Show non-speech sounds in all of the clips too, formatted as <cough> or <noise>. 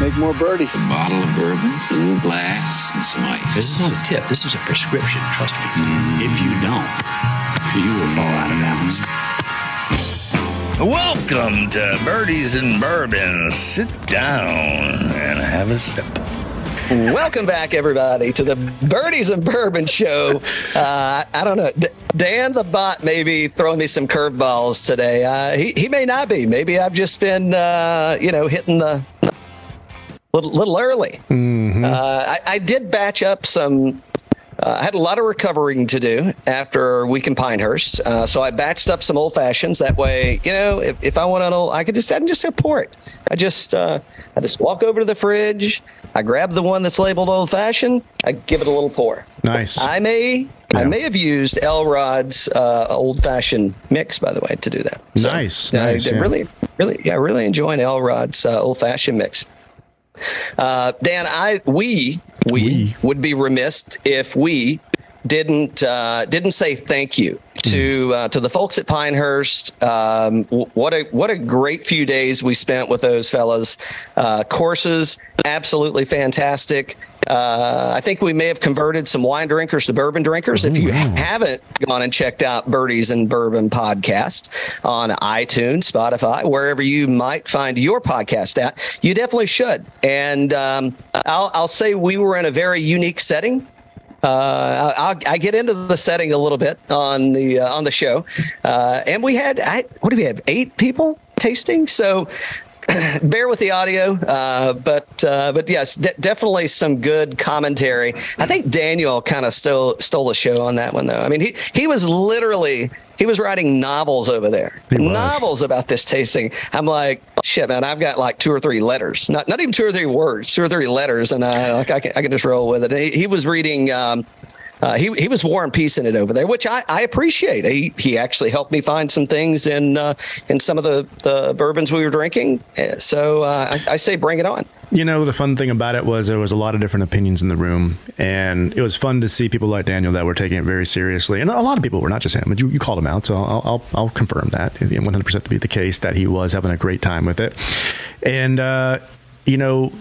make more birdies. A bottle of bourbon, a little glass, and some ice. This is not a tip. This is a prescription. Trust me. If you don't, you will fall out of balance. Welcome to Birdies and Bourbon. Sit down and have a sip. Welcome back, everybody, to the Birdies and Bourbon Show. <laughs> Uh, I don't know. D- Dan the bot may be throwing me some curveballs today. Uh, he, he may not be. Maybe I've just been, uh, you know, hitting the little, little early. Mm-hmm. Uh, I, I did batch up some uh, I had a lot of recovering to do after a week in Pinehurst, uh, so I batched up some old fashions. That way, you know, if, if I want an old, I could just I can just pour it. I just uh, I just walk over to the fridge. I grab the one that's labeled old fashioned. I give it a little pour. Nice. I may I may have used Elrod's uh, old fashioned mix, by the way, to do that. Nice, I- nice, I yeah. really, really, yeah, really enjoying Elrod's uh, old fashioned mix. Uh, Dan, I we, we We. would be remiss if we didn't uh, didn't say thank you to uh, to the folks at Pinehurst. Um, what a what a great few days we spent with those fellas. Uh, courses absolutely fantastic. Uh, I think we may have converted some wine drinkers to bourbon drinkers. if you haven't gone and checked out Birdies and Bourbon podcast on iTunes, Spotify, wherever you might find your podcast at, you definitely should. And um, I'll, I'll say we were in a very unique setting. Uh, I get into the setting a little bit on the uh, on the show, uh, and we had I, what do we have? Eight people tasting. So <clears throat> bear with the audio, uh, but uh, but yes, de- definitely some good commentary. I think Daniel kind of stole stole the show on that one though. I mean, he he was literally he was writing novels over there, novels about this tasting. I'm like, shit, man, I've got like two or three letters, not not even two or three words, two or three letters, and I like I can, I can just roll with it. He, he was reading. Um, uh, he he was war and peace in it over there, which I, I appreciate. He he actually helped me find some things in uh, in some of the, the bourbons we were drinking. Uh, So uh, I, I say bring it on. You know, the fun thing about it was there was a lot of different opinions in the room, and it was fun to see people like Daniel that were taking it very seriously, and a lot of people were not just him. But you, you called him out, so I'll I'll, I'll confirm that one hundred percent to be the case that he was having a great time with it, and uh, you know.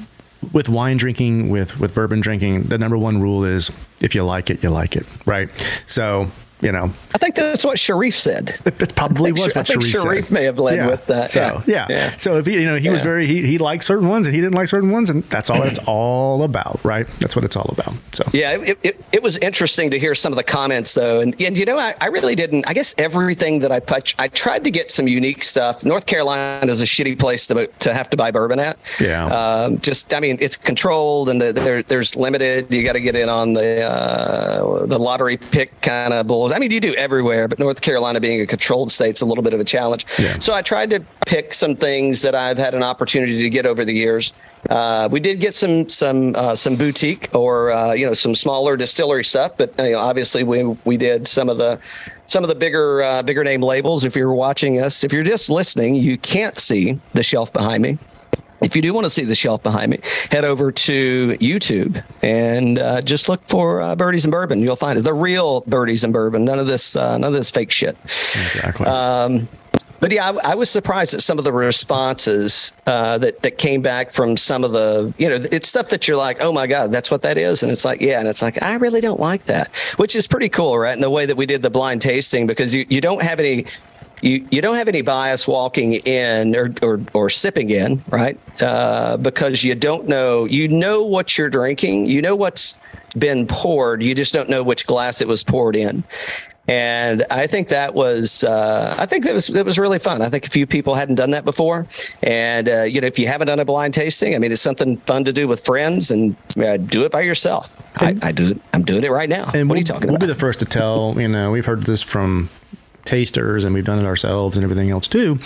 With wine drinking, with with bourbon drinking, the number one rule is if you like it, you like it, right? So you know, I think that's what Sharif said. it, probably was Sha- I what think Sharif, Sharif may have led with that. So Yeah. yeah, Yeah. So if he, you know, he was very he he liked certain ones and he didn't like certain ones, and that's all it's <clears throat> all about, right? That's what it's all about. So Yeah, it, it, it was interesting to hear some of the comments though, and and you know I, I really didn't. I guess everything that I touch, I tried to get some unique stuff. North Carolina is a shitty place to to have to buy bourbon at. Yeah. Um, just I mean it's controlled and the, there there's limited. You got to get in on the uh, the lottery pick kind of bulls. I mean you do everywhere, but North Carolina being a controlled state, state's a little bit of a challenge. Yeah. So I tried to pick some things that I've had an opportunity to get over the years. Uh, we did get some some uh, some boutique or uh, you know some smaller distillery stuff, but you know, obviously we we did some of the some of the bigger uh, bigger name labels. If you're watching us, if you're just listening, you can't see the shelf behind me. If you do want to see the shelf behind me, head over to YouTube and uh, just look for uh, Birdies and Bourbon. You'll find it. The real Birdies and Bourbon. None of this, uh, none of this fake shit. exactly. Um, but yeah, I, I was surprised at some of the responses uh, that that came back from some of the, you know, it's stuff that you're like, oh my god, that's what that is, and it's like, yeah, and it's like, I really don't like that, which is pretty cool, right? In the way that we did the blind tasting, because you you don't have any. You, you don't have any bias walking in or, or, or sipping in, right? Uh, because you don't know, you know what you're drinking, you know what's been poured, you just don't know which glass it was poured in and I think that was uh, I think that was that was really fun. I think a few people hadn't done that before, and uh, you know if you haven't done a blind tasting, I mean it's something fun to do with friends and uh, do it by yourself. I, I do it. I'm doing it right now. and what we'll, are you talking about? we'll be the first to tell. You know, we've heard this from tasters and we've done it ourselves and everything else too.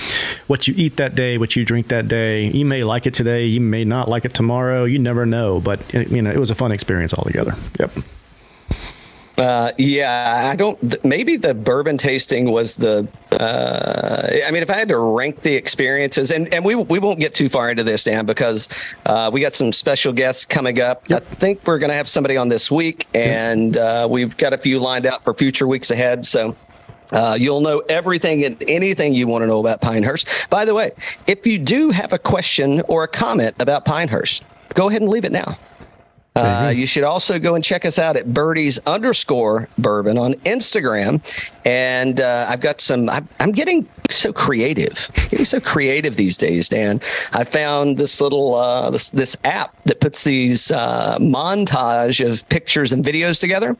What you eat that day, what you drink that day, you may like it today, you may not like it tomorrow. You never know, but you know, it was a fun experience altogether. Yep. Uh, yeah, I don't. Maybe the bourbon tasting was the. Uh, I mean, if I had to rank the experiences, and, and we we won't get too far into this, Dan, because uh, we got some special guests coming up. I think we're going to have somebody on this week, and uh, we've got a few lined out for future weeks ahead. So Uh, you'll know everything and anything you want to know about Pinehurst. By the way, if you do have a question or a comment about Pinehurst, go ahead and leave it now. Uh, you should also go and check us out at birdies underscore bourbon on Instagram. And uh, I've got some, I'm, I'm getting so creative, getting so creative these days, Dan. I found this little, uh, this, this app that puts these uh, montage of pictures and videos together.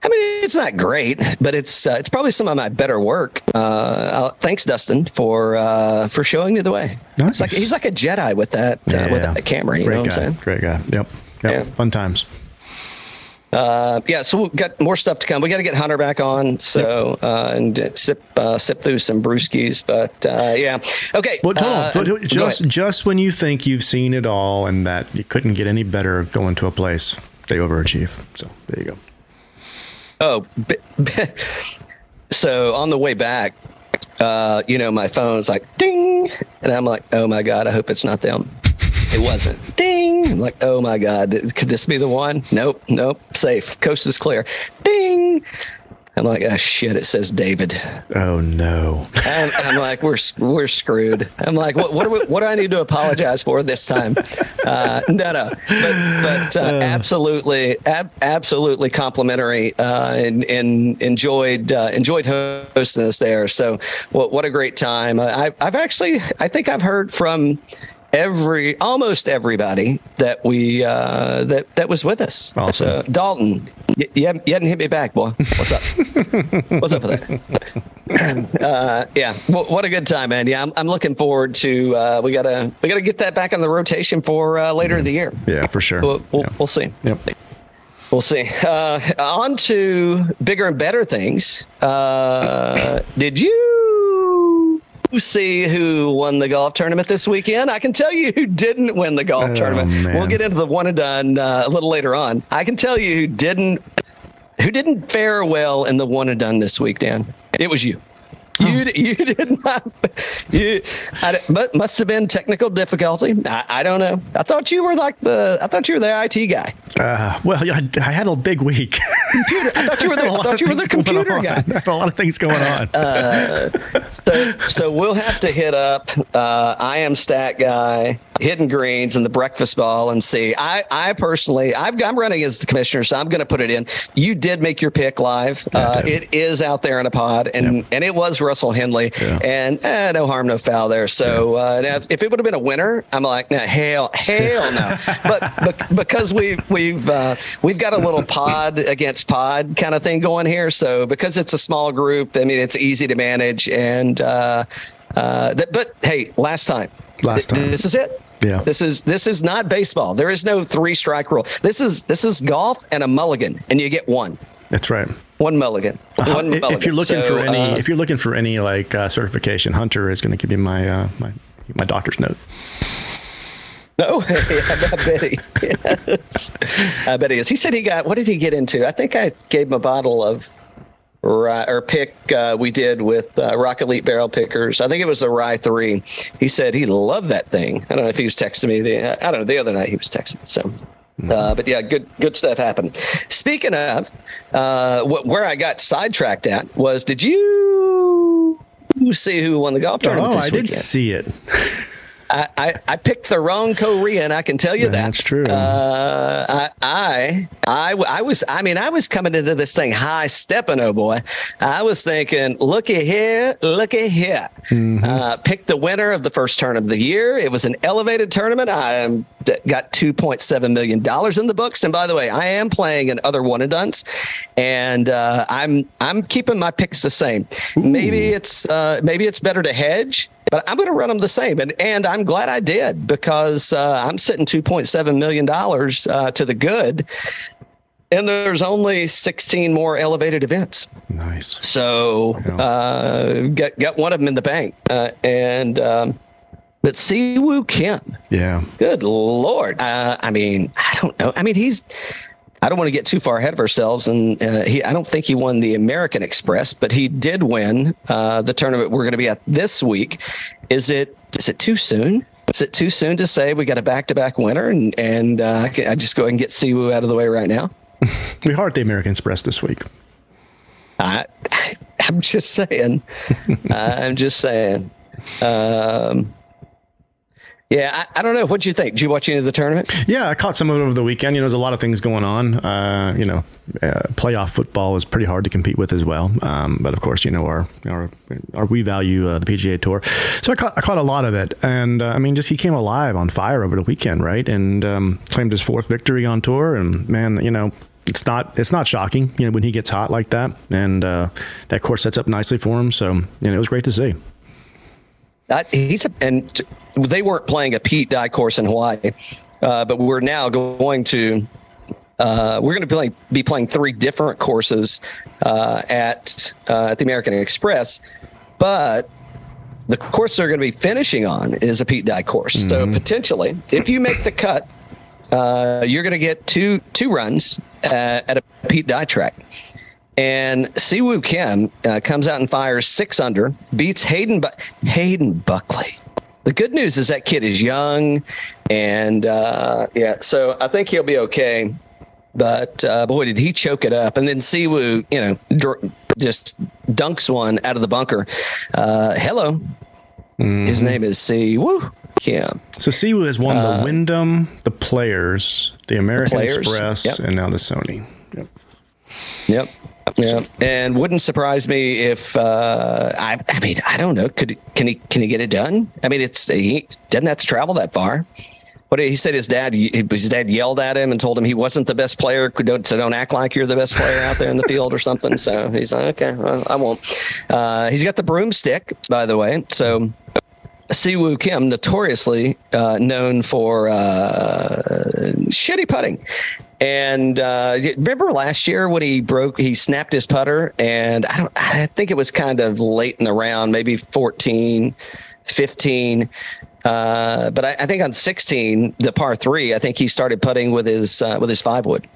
I mean, it's not great, but it's uh, it's probably some of my better work. Uh, thanks, Dustin, for uh, for showing me the way. Nice. Like he's like a Jedi with that uh, with that camera. You Great know what guy. I'm saying? Great guy. Yep. Yep. Yeah. Fun times. Uh, yeah, so we've got more stuff to come. We got to get Hunter back on, so uh, and sip uh, sip through some brewskis. But uh, yeah, okay. Well, on. Just just when you think you've seen it all and that you couldn't get any better going to a place, they overachieve. So there you go. Oh, b- b- <laughs> so on the way back, uh, you know, my phone's like ding, and I'm like, oh my god, I hope it's not them. It wasn't. Ding. I'm like, oh my god, could this be the one? Nope, nope. Safe. Coast is clear. Ding. I'm like, oh shit! It says David. Oh no. I'm, I'm like, we're we're screwed. I'm like, what what do, we, what do I need to apologize for this time? Uh, no, no, but but uh, absolutely, ab- absolutely complimentary, uh, and, and enjoyed uh, enjoyed hosting us there. So what what a great time! I, I've actually, I think I've heard from every almost everybody that we uh that that was with us Awesome. so dalton you, you, haven't, you hadn't hit me back boy what's up <laughs> what's up with that <clears throat> uh, yeah, well, what a good time, man. Yeah, I'm, I'm looking forward to. Uh, we gotta we gotta get that back on the rotation for uh, later in the year. Yeah, for sure. We'll, we'll, Yeah. we'll see. Yep. We'll see. Uh, on to bigger and better things. Uh, did you see who won the golf tournament this weekend? I can tell you who didn't win the golf Oh, tournament. man. We'll get into the one and done uh, a little later on. I can tell you who didn't who didn't fare well in the one and done this week, Dan. It was you. You, you <laughs> did not. You, I, but must have been technical difficulty. I, I don't know. I thought you were like the. I thought you were the IT guy. Uh, well, I, I had a big week. I thought you were the. <laughs> I thought you were the computer guy. I <laughs> had a lot of things going on. So, so we'll have to hit up uh, I am stat guy, hidden greens, and the breakfast ball and see. I, I personally, I've, I'm running as the commissioner, so I'm going to put it in. You did make your pick live. Uh, it is out there in a pod, and and it was Russell Henley, Yeah. and eh, no harm, no foul there. So uh, now if it would have been a winner, I'm like, nah, hell, hell no. <laughs> but, but because we we've uh, we've got a little pod against pod kind of thing going here, so because it's a small group, I mean, it's easy to manage, and uh, uh, that, but hey, last time, Last Th- time. this is it. Yeah. This is this is not baseball. There is no three strike rule. This is this is golf and a mulligan, and you get one. That's right. One mulligan. One if mulligan. you're looking So, for any, uh, if you're looking for any like uh, certification, Hunter is going to give you my uh, my my doctor's note. <laughs> No, I bet he. <laughs> I bet he is. He said he got. What did he get into? I think I gave him a bottle of or pick uh, we did with uh, Rock Elite Barrel Pickers. I think it was the Rye Three. He said he loved that thing. I don't know if he was texting me. The I don't know. The other night he was texting. So. Uh, but yeah, good good stuff happened. Speaking of, uh, wh- where I got sidetracked at was, did you see who won the golf tournament Oh, I did weekend? see it. <laughs> I, I, I picked the wrong Korean. I can tell you that. That's true. Uh, I, I, I, I was, I mean, I was coming into this thing high stepping, oh boy. I was thinking, looky here, looky here. Mm-hmm. Uh, picked the winner of the first turn of the year. It was an elevated tournament. I got $2.7 million in the books. And by the way, I am playing in other one and duns and uh, I'm, I'm keeping my picks the same. Maybe it's, uh, maybe it's better to hedge but I'm going to run them the same. And, and I'm glad I did because uh, I'm sitting $2.7 million uh, to the good. And there's only 16 more elevated events. Nice. So uh, got, got one of them in the bank. Uh, and, um, but Siwoo Kim, Yeah. good Lord. Uh, I mean, I don't know. I mean, he's. I don't want to get too far ahead of ourselves, and uh, he. I don't think he won the American Express, but he did win uh, the tournament we're going to be at this week. Is it? Is it too soon? Is it too soon to say we got a back-to-back winner, and and uh, I, can, I just go ahead and get Siwoo out of the way right now? <laughs> We are at the American Express this week. I, I'm just saying. <laughs> I'm just saying. Um, yeah, I, I don't know. What'd you think? Did you watch any of the tournament? Yeah, I caught some of it over the weekend. You know, there's a lot of things going on. Uh, you know, uh, playoff football is pretty hard to compete with as well. Um, but of course, you know, our our, our we value uh, the PGA Tour. So I caught I caught a lot of it, and uh, I mean, just he came alive on fire over the weekend, right? And um, claimed his fourth victory on tour. And man, you know, it's not it's not shocking, you know, when he gets hot like that, and uh, that course sets up nicely for him. So you know, it was great to see. Uh, he's a, and t- they weren't playing a Pete Dye course in Hawaii, uh, but we're now going to uh, we're going to be playing, be playing three different courses uh, at uh, at the American Express, but the course they're going to be finishing on is a Pete Dye course. Mm-hmm. So potentially, if you make the cut, uh, you're going to get two two runs at a Pete Dye track. And Siwoo Kim uh, comes out and fires six under, beats Hayden Bu- Hayden Buckley. The good news is that kid is young, and uh, yeah, so I think he'll be okay. But uh, boy, did he choke it up! And then Siwoo, you know, dr- just dunks one out of the bunker. Uh, hello, mm-hmm. his name is Siwoo Kim. So Siwoo has won the uh, Wyndham, the Players, the American the players, Express, yep. and now the Sony. Yep. Yep. Yeah, and wouldn't surprise me if uh, I. I mean, I don't know. Could can he can he get it done? I mean, it's he doesn't have to travel that far. What he said, his dad, his dad yelled at him and told him he wasn't the best player. Don't, so don't act like you're the best player out there in the field or something. So he's like, okay, well, I won't. Uh, he's got the broomstick, by the way. So Siwoo Kim, notoriously uh, known for uh, shitty putting. And uh, remember last year when he broke, he snapped his putter, and I don't, I think it was kind of late in the round, maybe 14, 15. Uh, but I, I, think on 16, the par three, I think he started putting with his uh, with his five wood.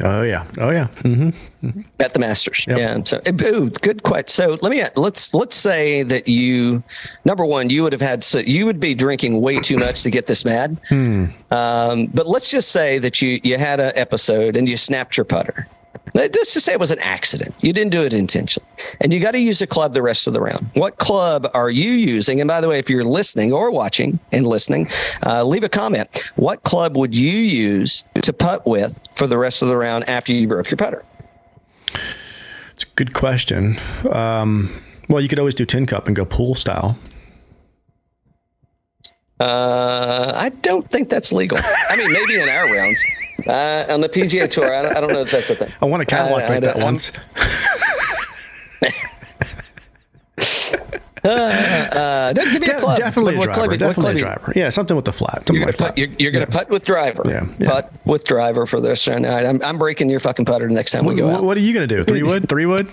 Oh yeah, oh yeah. Mm-hmm. Mm-hmm. At the Masters, yep. yeah. So, ooh, good question. So let me let's let's say that you, number one, you would have had so you would be drinking way too much to get this mad. Hmm. Um, but let's just say that you you had an episode and you snapped your putter. Let's just say it was an accident. You didn't do it intentionally. And you got to use a club the rest of the round. What club are you using? And by the way, if you're listening or watching and listening, uh, leave a comment. What club would you use to putt with for the rest of the round after you broke your putter? It's a good question. Um, well, you could always do tin cup and go pool style. Uh, I don't think that's legal. I mean, maybe in our rounds. Uh, on the PGA Tour, I don't, I don't, know if that's a thing. I want a Cadillac uh, like that once. Uh, uh, give me De- a club. Definitely what, a driver. Club, definitely a driver. Yeah, something with the flat. You're going like you're, you're to yeah. putt with driver. Yeah, yeah. Putt with driver for this. And I'm, I'm breaking your fucking putter the next time what, we go out. What are you going to do? Three <laughs> wood? Three wood?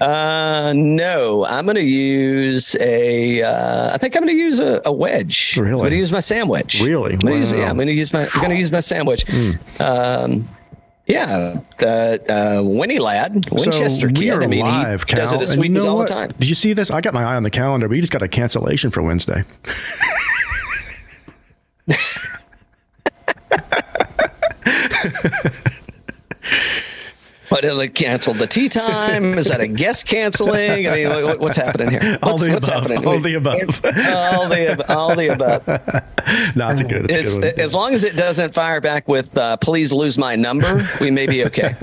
Uh, no, I'm going to use a. Uh, I think I'm going to use a, a, wedge. Really? I'm going to use my sandwich. Really? I'm wow. use, yeah, I'm going to use my. I'm going to use my sandwich. Mm. Um, yeah, the uh, Winnie lad, Winchester so kid. I mean, live, he Cal, does it at Sweetens you know all what? the time. Did you see this? I got my eye on the calendar, but you just got a cancellation for Wednesday. <laughs> <laughs> What they canceled the tea time? Is that a guest canceling? I mean, what, what's happening here? What's, all the what's above. Happening? All the above. all the all the above. <laughs> no, it's a good. It's, it's a good as long as it doesn't fire back with uh, "please lose my number," we may be okay. <laughs>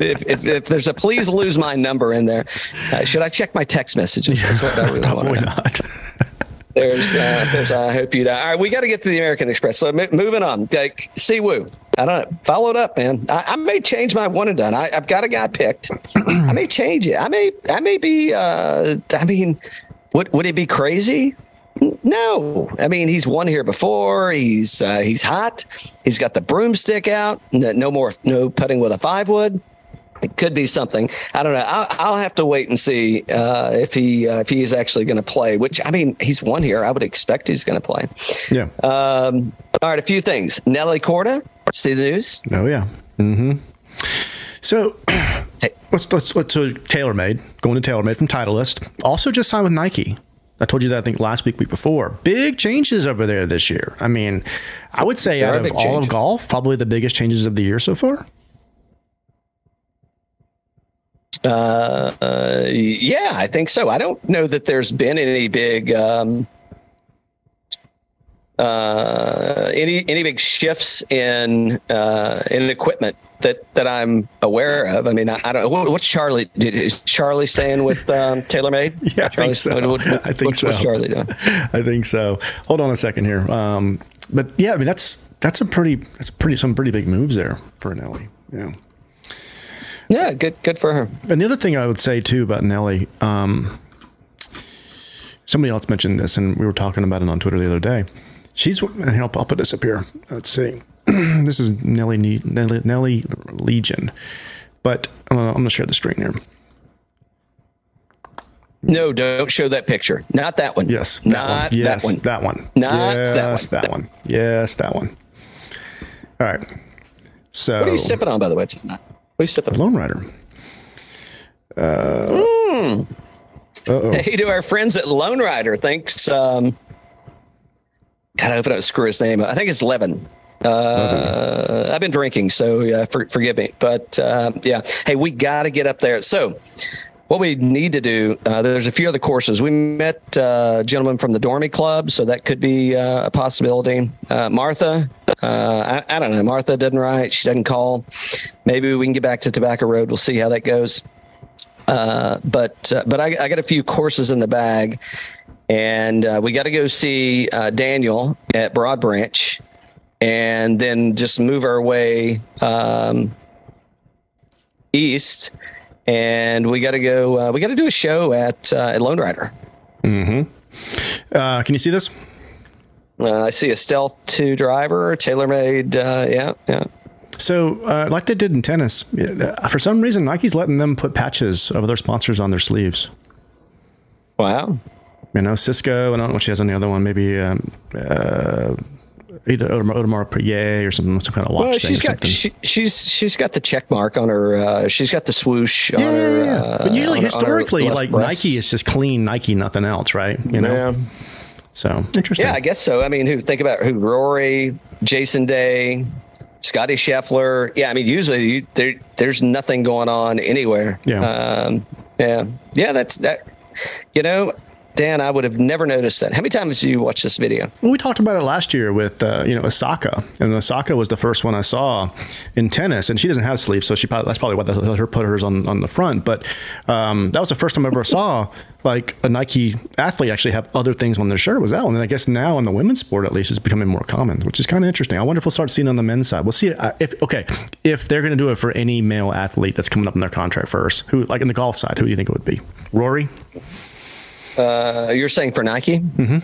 if, if, if, there's a "please lose my number" in there, uh, should I check my text messages? That's what I really <laughs> want to know. Not. There's, uh, there's. I hope you. Die. All right, we got to get to the American Express. So m- moving on. Like, Siwoo. I don't know. Follow it up, man. I, I, may change my one and done. I, have got a guy picked. <clears throat> I may change it. I may. I may be. Uh, I mean, would would it be crazy? No. I mean, he's won here before. He's uh, he's hot. He's got the broomstick out. No more. No putting with a five wood it could be something. I don't know. I'll, I'll have to wait and see uh, if he uh, if he is actually going to play. Which I mean, he's won here. I would expect he's going to play. Yeah. Um, all right. A few things. Nelly Korda. See the news? Oh yeah. Mm-hmm. So <clears throat> let's let's let's so TaylorMade going to TaylorMade from Titleist. Also just signed with Nike. I told you that I think last week, week before. Big changes over there this year. I mean, I would say there out of all changes. of golf, probably the biggest changes of the year so far. Uh, uh, yeah, I think so. I don't know that there's been any big um, uh, any any big shifts in uh, in equipment that that I'm aware of. I mean, I, I don't. What, what's Charlie? Did, is Charlie staying with um, <laughs> TaylorMade? Yeah, I think so. What, what, I think what's, so. What's Charlie doing? <laughs> I think so. Hold on a second here. Um, but yeah, I mean that's that's a pretty that's pretty some pretty big moves there for Nelly. Yeah. Yeah, good good for her. And the other thing I would say too about Nelly, um, somebody else mentioned this, and we were talking about it on Twitter the other day. She's and I'll, I'll put this up here. Let's see. <clears throat> this is Nelly, Nelly Nelly Legion, but uh, I'm going to share the screen here. No, don't show that picture. Not that one. Yes, that not one. Yes, that one. that one. Not that yes, one. that one. Yes, that one. All right. So What are you sipping on, by the way? tonight? What are you? Lone Rider. Uh oh. <laughs> Hey, to our friends at Lone Rider. Thanks. Um, God, I hope I don't screw his name. I think it's Levin. Uh, I've been drinking, so yeah, for, forgive me. But uh, yeah, hey, we got to get up there. So, what we need to do, uh, there's a few other courses. We met uh, a gentleman from the Dormie Club, so that could be uh, a possibility. Uh, Martha, uh, I, I don't know. Martha doesn't write. She doesn't call. Maybe we can get back to Tobacco Road. We'll see how that goes. Uh, but but I, I got a few courses in the bag, and we got to go see Daniel at Broad Branch, and then just move our way um, east, and we got to go. Uh, we got to do a show at uh, at Lone Rider. Uh, can you see this? Uh, I see a Stealth Two driver, TaylorMade. Uh, yeah, yeah. So, uh, like they did in tennis, for some reason, Nike's letting them put patches of their sponsors on their sleeves. Wow. You know, Cisco, and I don't know what she has on the other one. Maybe um, uh, either Audemars Piguet or something, some kind of watch Well, she's got she, she's she's got the check mark on her. Uh, she's got the swoosh on yeah, her. yeah, yeah. Uh, but usually, on her- on historically, like breast. Nike is just clean Nike, nothing else, right? You know. Yeah. So interesting. Yeah, I guess so. I mean, who think about who Rory, Jason Day, Scotty Scheffler. Yeah, I mean, usually you, there there's nothing going on anywhere. Yeah. um, yeah, yeah. That's that. You know, Dan, I would have never noticed that. How many times do you watch this video? Well, we talked about it last year with uh, you know Osaka, and Osaka was the first one I saw in tennis, and she doesn't have sleeves, so she probably, that's probably what let her put hers on on the front. But um, that was the first time I ever saw like a Nike athlete actually have other things on their shirt. Was that one? And I guess now in the women's sport, at least, it's becoming more common, which is kind of interesting. I wonder if we'll start seeing on the men's side. We'll see uh, if okay if they're going to do it for any male athlete that's coming up in their contract first. Who like in the golf side? Who do you think it would be? Rory. Uh, you're saying for Nike? Mm-hmm.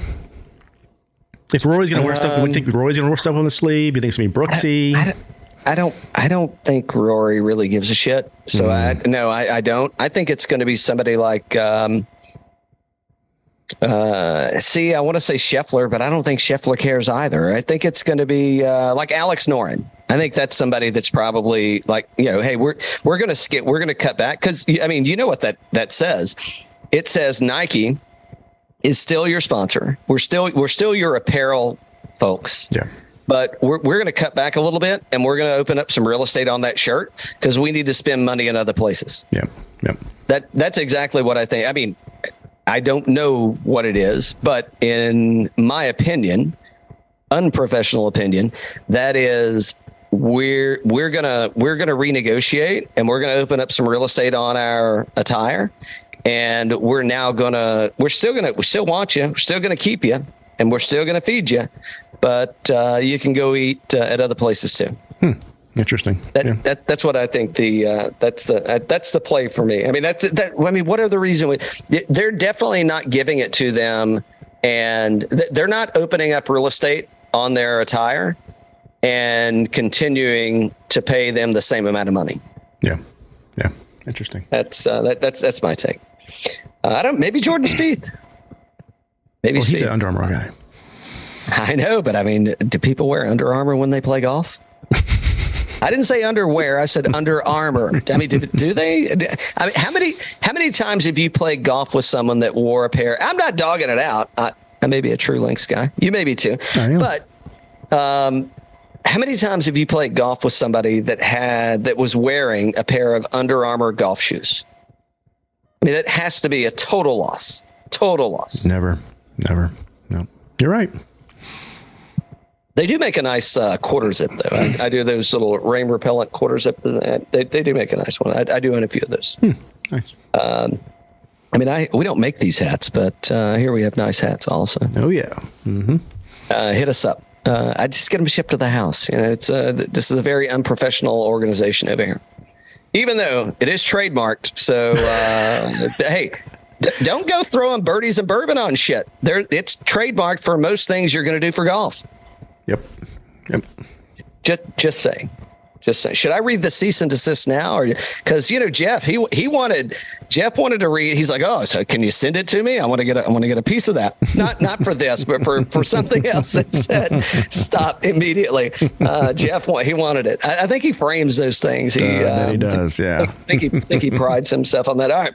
If Rory's going to wear stuff, would you think Rory's going to wear stuff on the sleeve? You think it's going to be Brooksy? I don't, I don't. I don't think Rory really gives a shit. So I no, I, I don't. I think it's going to be somebody like. Um, uh, see, I want to say Scheffler, but I don't think Scheffler cares either. I think it's going to be uh, like Alex Noren. I think that's somebody that's probably like you know, hey, we're we're going to skip, we're going to cut back because I mean, you know what that that says? It says Nike is still your sponsor. We're still we're still your apparel folks yeah. but we're, we're going to cut back a little bit and we're going to open up some real estate on that shirt because we need to spend money in other places. Yeah. Yeah. That that's exactly what I think. I mean, I don't know what it is, but in my opinion, unprofessional opinion, that is we're we're gonna we're gonna renegotiate and we're gonna open up some real estate on our attire and we're now gonna we're still gonna we still want you we're still gonna keep you and we're still gonna feed you but uh, you can go eat uh, at other places too Interesting. that, yeah. that that's what I think the uh, that's the uh, that's the play for me. I mean that's that. I mean, what are the reason? We, they're definitely not giving it to them, and th- they're not opening up real estate on their attire and continuing to pay them the same amount of money. Yeah. Yeah. Interesting. That's uh, that, that's that's my take. Uh, I don't. Maybe Jordan Spieth. Maybe Well, he's an Under Armour guy. I know, but I mean, do people wear Under Armour when they play golf? I didn't say underwear. I said Under Armour. I mean, do, do they? I mean, how many how many times have you played golf with someone that wore a pair? I'm not dogging it out. I, I may be a True Links guy. You may be too. But um, how many times have you played golf with somebody that had that was wearing a pair of Under Armour golf shoes? Mean, that has to be a total loss. Total loss. Never, never. No, you're right. They do make a nice uh, quarter zip, though. I, I do those little rain repellent quarter zip. They, they do make a nice one. I, I do own a few of those. Nice. I mean, I we don't make these hats, but uh, here we have nice hats also. Oh yeah. Uh, hit us up. Uh, I just get them shipped to the house. You know, it's uh, th- this is a very unprofessional organization over here, even though it is trademarked. So uh, <laughs> hey, d- don't go throwing birdies and bourbon on shit. There, it's trademarked for most things you're going to do for golf. Yep. Yep. Just, just saying. Just saying. Should I read the cease and desist now, or because you know Jeff, he he wanted Jeff wanted to read. He's like, oh, so can you send it to me? I want to get a, I want to get a piece of that. Not not for this, but for for something <laughs> else that said stop immediately. Uh, Jeff, he wanted it. I, I think he frames those things. He, Uh, that he um, does. Yeah. I think he think he prides himself on that. All right.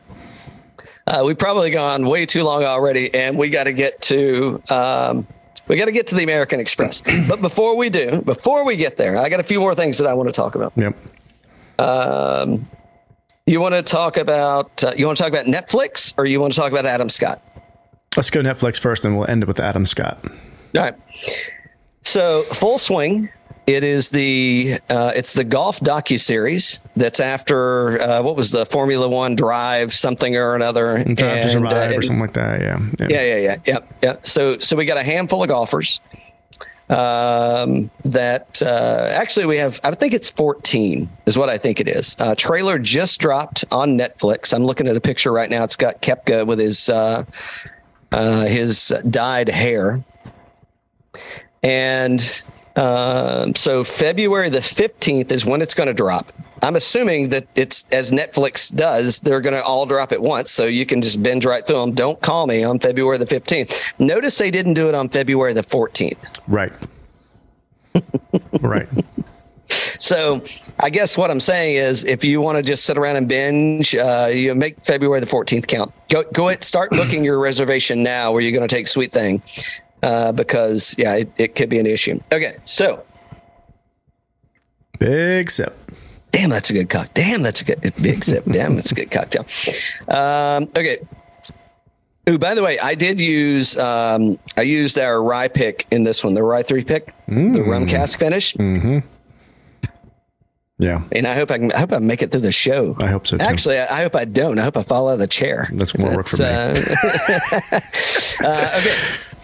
Uh, we've probably gone way too long already, and we got to get to um, we got to get to the American Express. <clears throat> but before we do, before we get there, I got a few more things that I want to talk about. Yep. You want to talk about uh, you want to talk about Netflix, or you want to talk about Adam Scott? Let's go Netflix first, and we'll end it with Adam Scott. All right. So full swing. It is the uh, it's the golf docu series that's after uh, what was the Formula One Drive something or another. Drive to And, uh, Survive or something like that. Yeah. Yeah. Yeah, yeah, yeah, yeah, yeah. So, so we got a handful of golfers. Um, that uh, actually we have. I think it's 14 is what I think it is. Uh, trailer just dropped on Netflix. I'm looking at a picture right now. It's got Koepka with his uh, uh, his dyed hair, and um, so February the 15th is when it's going to drop. I'm assuming that it's as Netflix does, they're going to all drop at once. So you can just binge right through them. Don't call me on February the 15th. Notice they didn't do it on February the 14th. Right. <laughs> right. So I guess what I'm saying is if you want to just sit around and binge, uh, you make February the 14th count. Go, go ahead, start booking your reservation now where you're going to take Sweet Thing uh, because, yeah, it, it could be an issue. Okay. So Big sip. Damn, that's a good cocktail. Damn, that's a good big sip. Damn, that's a good cocktail. Um, okay. Ooh, by the way, I did use um, I used our rye pick in this one, the rye three pick, the rum cask finish, Yeah. and I hope I can. I hope I make it through the show. I hope so, too. Actually, I, I hope I don't. I hope I fall out of the chair. That's more work for me. Uh, <laughs> uh, okay,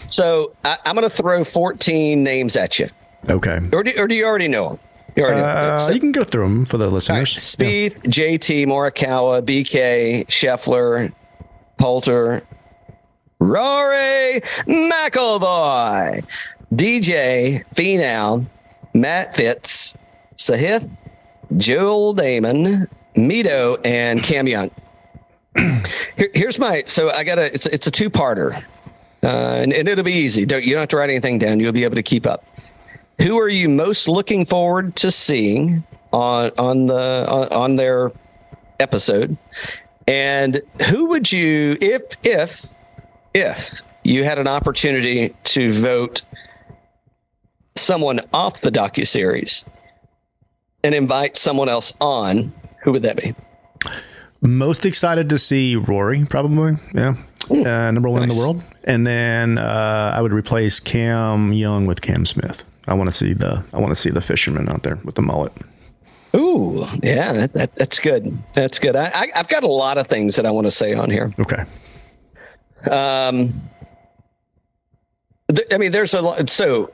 so I, I'm going to throw 14 names at you, Okay. or do, or do you already know them? You already know. Uh, So- you can go through them for the All right, listeners. Spieth, JT, Morikawa, BK, Scheffler, Poulter, Rory McIlroy, DJ, Finau, Matt Fitz, Sahith, Joel Damon, Mito, and Cam Young. <clears throat> Here, here's my so I got a it's it's a two parter, uh, and, and it'll be easy. Don't you don't have to write anything down. You'll be able to keep up. Who are you most looking forward to seeing on on the on, on their episode? And who would you if if if you had an opportunity to vote someone off the docu series and invite someone else on, who would that be? Most excited to see Rory, probably. Yeah. Uh, number one in the world. And then uh, I would replace Cam Young with Cam Smith. I want to see the I want to see the fisherman out there with the mullet. Ooh, yeah, that, that, that's good. That's good. I, I, I've got a lot of things that I want to say on here. Okay. Um, th- I mean, there's a lot. So,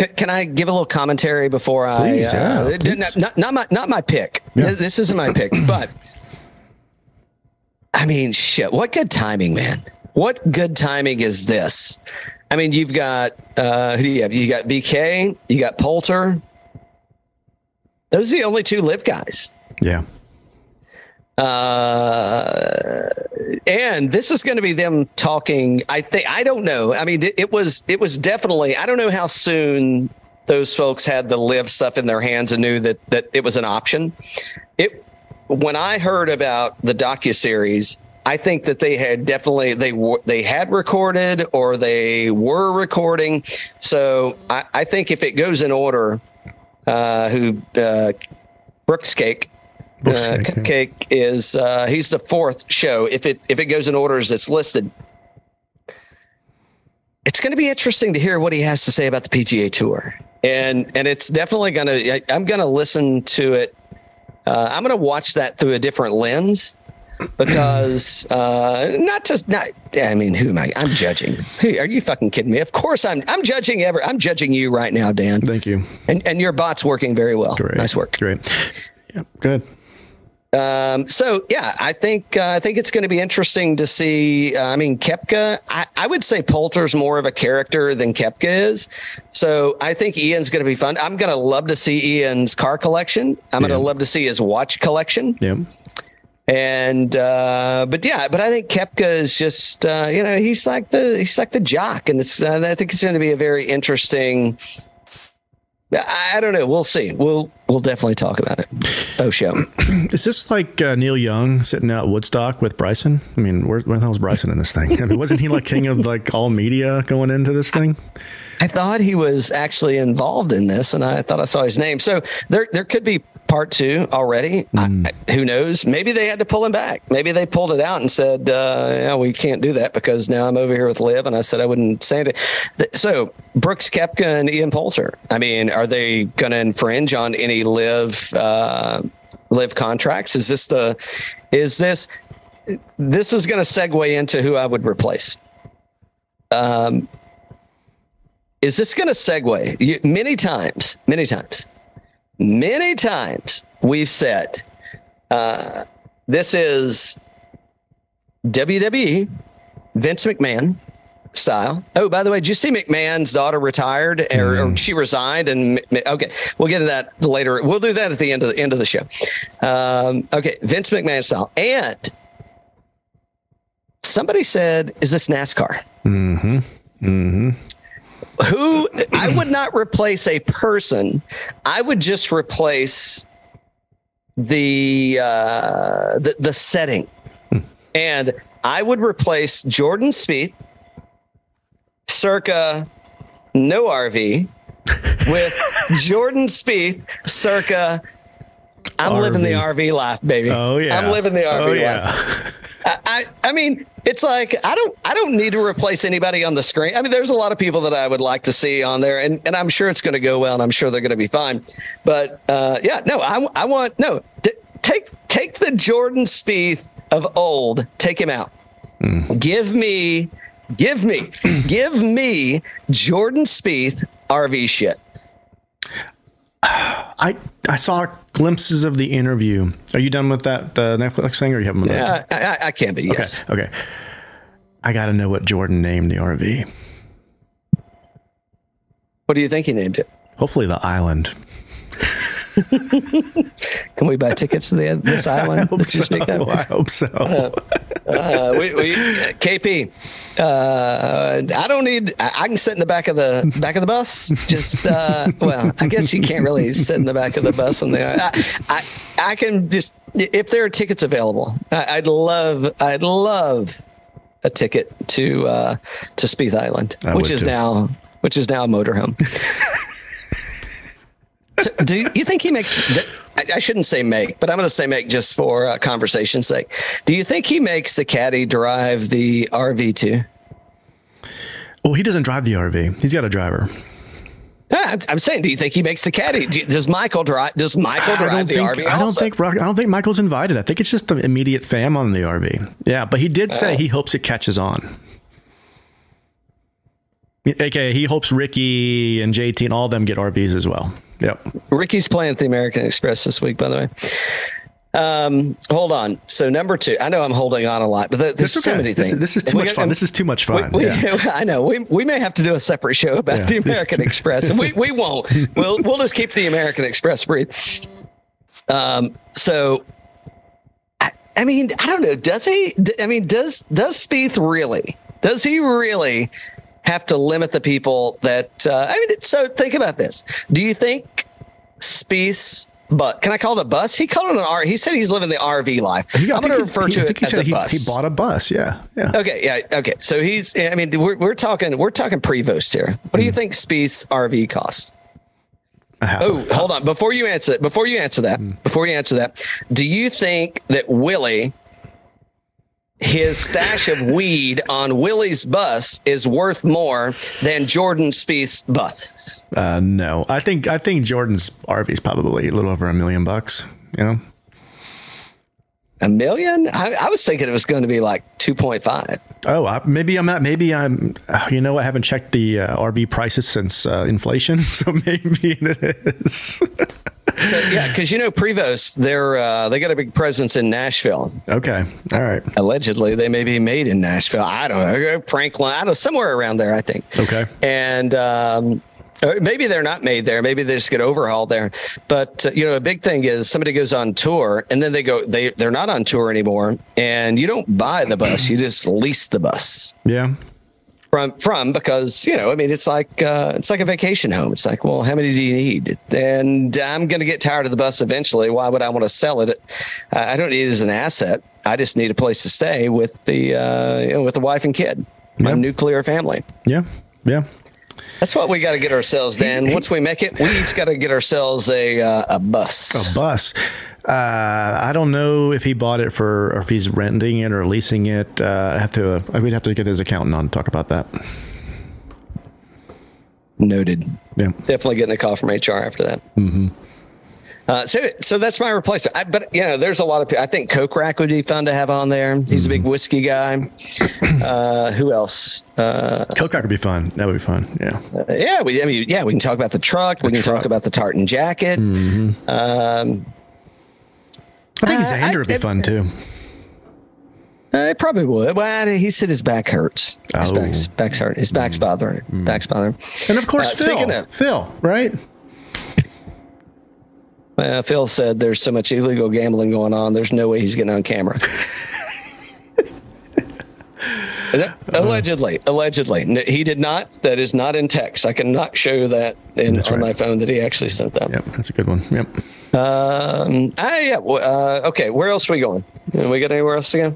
c- can I give a little commentary before I? Please, yeah, uh. Not, not, not my not my pick. Yeah. This isn't my pick, but I mean, shit! What good timing, man! What good timing is this? I mean, you've got uh, who do you have? You got BK, you got Poulter. Those are the only two LIV guys. Yeah. Uh, and this is going to be them talking. I think I don't know. I mean, it, it was it was definitely. I don't know how soon those folks had the live stuff in their hands and knew that that it was an option. It when I heard about the docu series, I think that they had definitely they they had recorded or they were recording. So I, I think if it goes in order, uh, who uh, Brooks Cake Uh, yeah. Cupcake is uh, he's the fourth show. If it if it goes in order as it's listed, it's going to be interesting to hear what he has to say about the PGA Tour, and and it's definitely going to. I'm going to listen to it. Uh, I'm going to watch that through a different lens because <clears throat> uh, not just not. I mean, who am I? I'm judging. Who, are you fucking kidding me? Of course, I'm. I'm judging ever. I'm judging you right now, Dan. Thank you. And and your bot's working very well. Great. Nice work. Great. Yeah, good. Um, so yeah, I think uh, I think it's going to be interesting to see. Uh, I mean, Koepka. I, I would say Poulter's more of a character than Koepka is. So I think Ian's going to be fun. I'm going to love to see Ian's car collection. I'm going to love to see his watch collection. Yeah. And uh, but yeah, but I think Koepka is just uh, you know he's like the he's like the jock, and it's uh, I think it's going to be a very interesting. I I don't know. We'll see. We'll we'll definitely talk about it. Oh, show. <clears throat> Is this like uh, Neil Young sitting out at Woodstock with Bryson? I mean, where, where the hell was Bryson in this thing? I mean, wasn't he like king of like all media going into this thing? I thought he was actually involved in this, and I thought I saw his name. So there, there could be part two already. I, I- who knows? Maybe they had to pull him back. Maybe they pulled it out and said, uh, "Yeah, we can't do that because now I'm over here with Liv." And I said I wouldn't say it. So Brooks Koepka and Ian Poulter. I mean, are they going to infringe on any LIV uh, LIV contracts? Is this the? Is this? This is going to segue into who I would replace. Um, is this going to segue? You, many times, many times, many times we've said uh, this is WWE, Vince McMahon style. Oh, by the way, did you see McMahon's daughter retired or, or she resigned? And okay, we'll get to that later. We'll do that at the end of the end of the show. Um, okay, Vince McMahon style. And somebody said, "Is this NASCAR?" Who I would not replace a person. I would just replace the uh, the, the setting, and I would replace Jordan Spieth, circa no RV, with <laughs> Jordan Spieth, circa. I'm living the RV life, baby. Oh yeah, I'm living the RV Oh life. yeah. I, I I mean, it's like I don't I don't need to replace anybody on the screen. I mean, there's a lot of people that I would like to see on there, and, and I'm sure it's going to go well, and I'm sure they're going to be fine. But uh, yeah, no, I, I want no t- take take the Jordan Spieth of old, take him out. Give me, give me, <clears throat> give me Jordan Spieth RV shit. <sighs> I I saw glimpses of the interview. Are you done with that uh, Netflix thing, or you haven't? Yeah, I, I, I can be. Yes. Okay. Okay. I got to know what Jordan named the RV. What do you think he named it? Hopefully, the island. <laughs> Can we buy tickets to the, this <laughs> I island? hope that you so. speak of? I hope so. Uh, we, we, KP, uh, I don't need. I, I can sit in the back of the back of the bus. Just uh, well, I guess you can't really sit in the back of the bus. And I, I, I can just if there are tickets available. I, I'd love. I'd love a ticket to uh, to Spieth Island, I which is too. now which is now a motorhome. <laughs> So, do you, you think he makes? I, I shouldn't say make, but I'm going to say make just for uh, conversation's sake. Do you think he makes the caddy drive the RV too? well, he doesn't drive the RV. He's got a driver. Yeah, I'm- I'm saying, do you think he makes the caddy? Do, does Michael drive? Does Michael I drive don't the think. RV? I don't also? think. Rock- I don't think Michael's invited. I think it's just the immediate fam on the RV. Yeah, but he did say Oh. he hopes it catches on. Okay, he hopes Ricky and JT and all of them get RVs as well. Yep. Ricky's playing at the American Express this week, by the way. Um, hold on. So number two, I know I'm holding on a lot, but there's That's so okay. many This things. this is too We much fun. This is too much fun. We, we- Yeah. <laughs> I know. We, we may have to do a separate show about Yeah. the American Express, and we, we won't. We'll we'll just keep the American Express breathe. Um. So, I, I mean, I don't know. Does he? I mean, does does Spieth really? Does he really have to limit the people that? Uh, I mean, so think about this. Do you think Spieth's but can I call it a bus? He called it an R. He said he's living the RV life. He- I'm going to refer to it as a he, bus. he bought a bus. Yeah. Yeah. Okay, yeah, okay. So he's. I mean, we're we're talking we're talking Prevost here. What do you think Spieth's RV cost? Oh, hold on. Before you answer that, before you answer that, before you answer that, do you think that Willie, his stash of weed on Willie's bus is worth more than Jordan Spieth's bus? Uh, no, I think I think Jordan's RV is probably a little over a million bucks. You know, A million? I, I was thinking it was going to be like 2.5. oh, I, maybe I'm not. Maybe I'm. Uh, you know, I haven't checked the uh, RV prices since uh, inflation, <laughs> so maybe it is. So yeah, because you know Prevost, they're uh, they got a big presence in Nashville. okay, all right, Allegedly, they may be made in Nashville. I don't know, Franklin. I don't know, somewhere around there. I think. okay. and um, or maybe they're not made there. Maybe they just get overhauled there. But uh, you know, a big thing is somebody goes on tour and then they go they they're not on tour anymore, and you don't buy the bus, you just lease the bus Yeah, from from because you know I mean it's like uh, it's like a vacation home. It's like well, how many do you need? And I'm going to get tired of the bus eventually. Why would I want to sell it? I don't need it as an asset. I just need a place to stay with the uh, you know, with the wife and kid, my Yeah. nuclear family. yeah, yeah. That's what we got to get ourselves, Dan. Once we make it, we each got to get ourselves a uh, a bus. A bus. Uh, I don't know if he bought it for, or if he's renting it or leasing it. Uh, I have to. Uh, we'd have to get his accountant on to talk about that. Noted. Yeah. Definitely getting a call from HR after that. Mm-hmm. Uh, so, so that's my replacement. I, but you know, there's a lot of. people. I think Kokrak would be fun to have on there. He's a big whiskey guy. Uh, who else? Uh, Coke would be fun. That would be fun. Yeah. yeah, we. I mean, yeah, we can talk about the truck. we can truck. talk about the tartan jacket. Um, I think Uh, Xander I- would be it- fun too. Uh, it probably would. Well, he said his back hurts. His Oh. back's, back's hurt. His back's bothering. Back's bothering. And of course, Uh, Phil. of- Phil, right? Uh, Phil said there's so much illegal gambling going on. There's no way he's getting on camera. <laughs> allegedly, allegedly, No, he did not. That is not in text. I cannot show that in That's on right. my phone that he actually sent that. Yep, that's a good one. Yep. Um. Ah, yeah. Uh, okay. Where else are we going? Uh, We get anywhere else go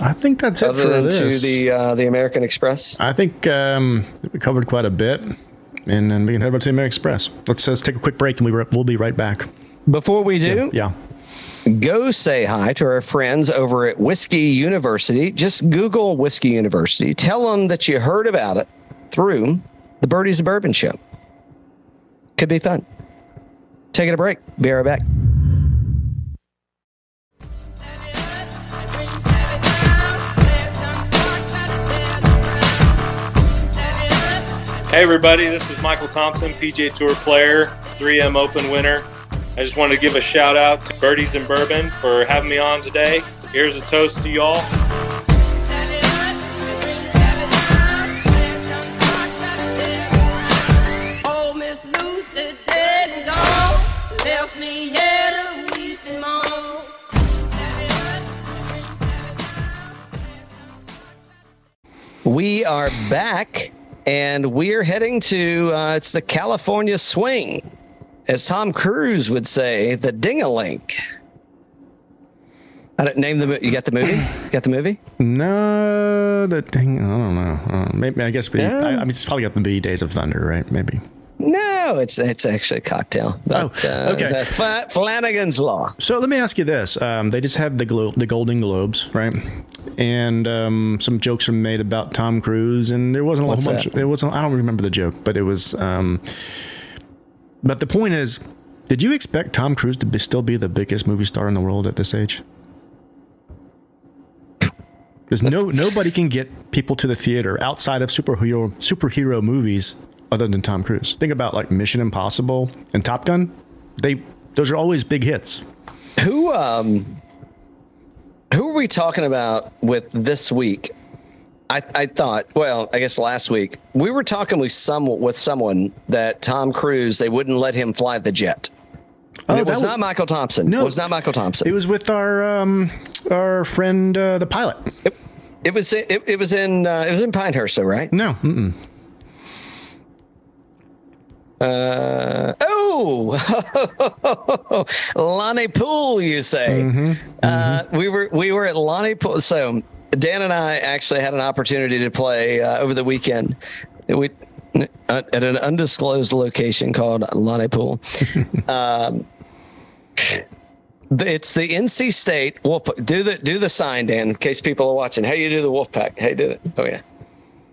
I think that's it other for than this. to the uh, the American Express? I think um, we covered quite a bit, and then we can head over to the American Express. Let's just take a quick break, and we we'll be right back. Before we do, Yeah. go say hi to our friends over at Whiskey University. Just Google Whiskey University. Tell them that you heard about it through the Birdies and Bourbon Show. Could be fun. Taking a break. Be right back. Hey everybody, this is Michael Thompson, PGA Tour player, 3M Open winner. I just wanted to give a shout out to Birdies and Bourbon for having me on today. Here's a toast to y'all. Oh, Miss Lucy dead and gone, left me here to weep and moan. We are back and we're heading to uh, it's the California swing. As Tom Cruise would say, the ding-a-link. I don't name the you got the movie? You got the movie? No, the thing. I don't know. Uh, maybe I guess we. I, I mean, it's probably got to be Days of Thunder, right? Maybe. No, it's it's actually a cocktail. But, Oh, uh, okay. the Fla- Flanagan's Law. So let me ask you this: um, They just had the glo- the Golden Globes, right? And um, some jokes were made about Tom Cruise, and there wasn't a whole bunch. It wasn't. I don't remember the joke, but it was. Um, but the point is, did you expect Tom Cruise to be, still be the biggest movie star in the world at this age? Because no nobody can get people to the theater outside of superhero superhero movies other than Tom Cruise. Think about like Mission Impossible and Top Gun. They those are always big hits. Who um who are we talking about with this week? I, I thought, well, I guess last week we were talking with some with someone that Tom Cruise they wouldn't let him fly the jet. And Oh, it was that not was- Michael Thompson. No. it was not Michael Thompson. It was with our um, our friend uh, the pilot. It, it was it, it was in uh, it was in Pinehurst, though, right? No, mm-mm. Uh, oh, <laughs> Lonnie Poole, you say? Uh, we were we were at Lonnie Poole. So Dan and I actually had an opportunity to play uh, over the weekend. We uh, at an undisclosed location called Lonnie Poole. <laughs> um, it's the NC State Wolf. Do the do the sign, Dan, in case people are watching. How you do the Wolf Pack? How you do it? Oh yeah.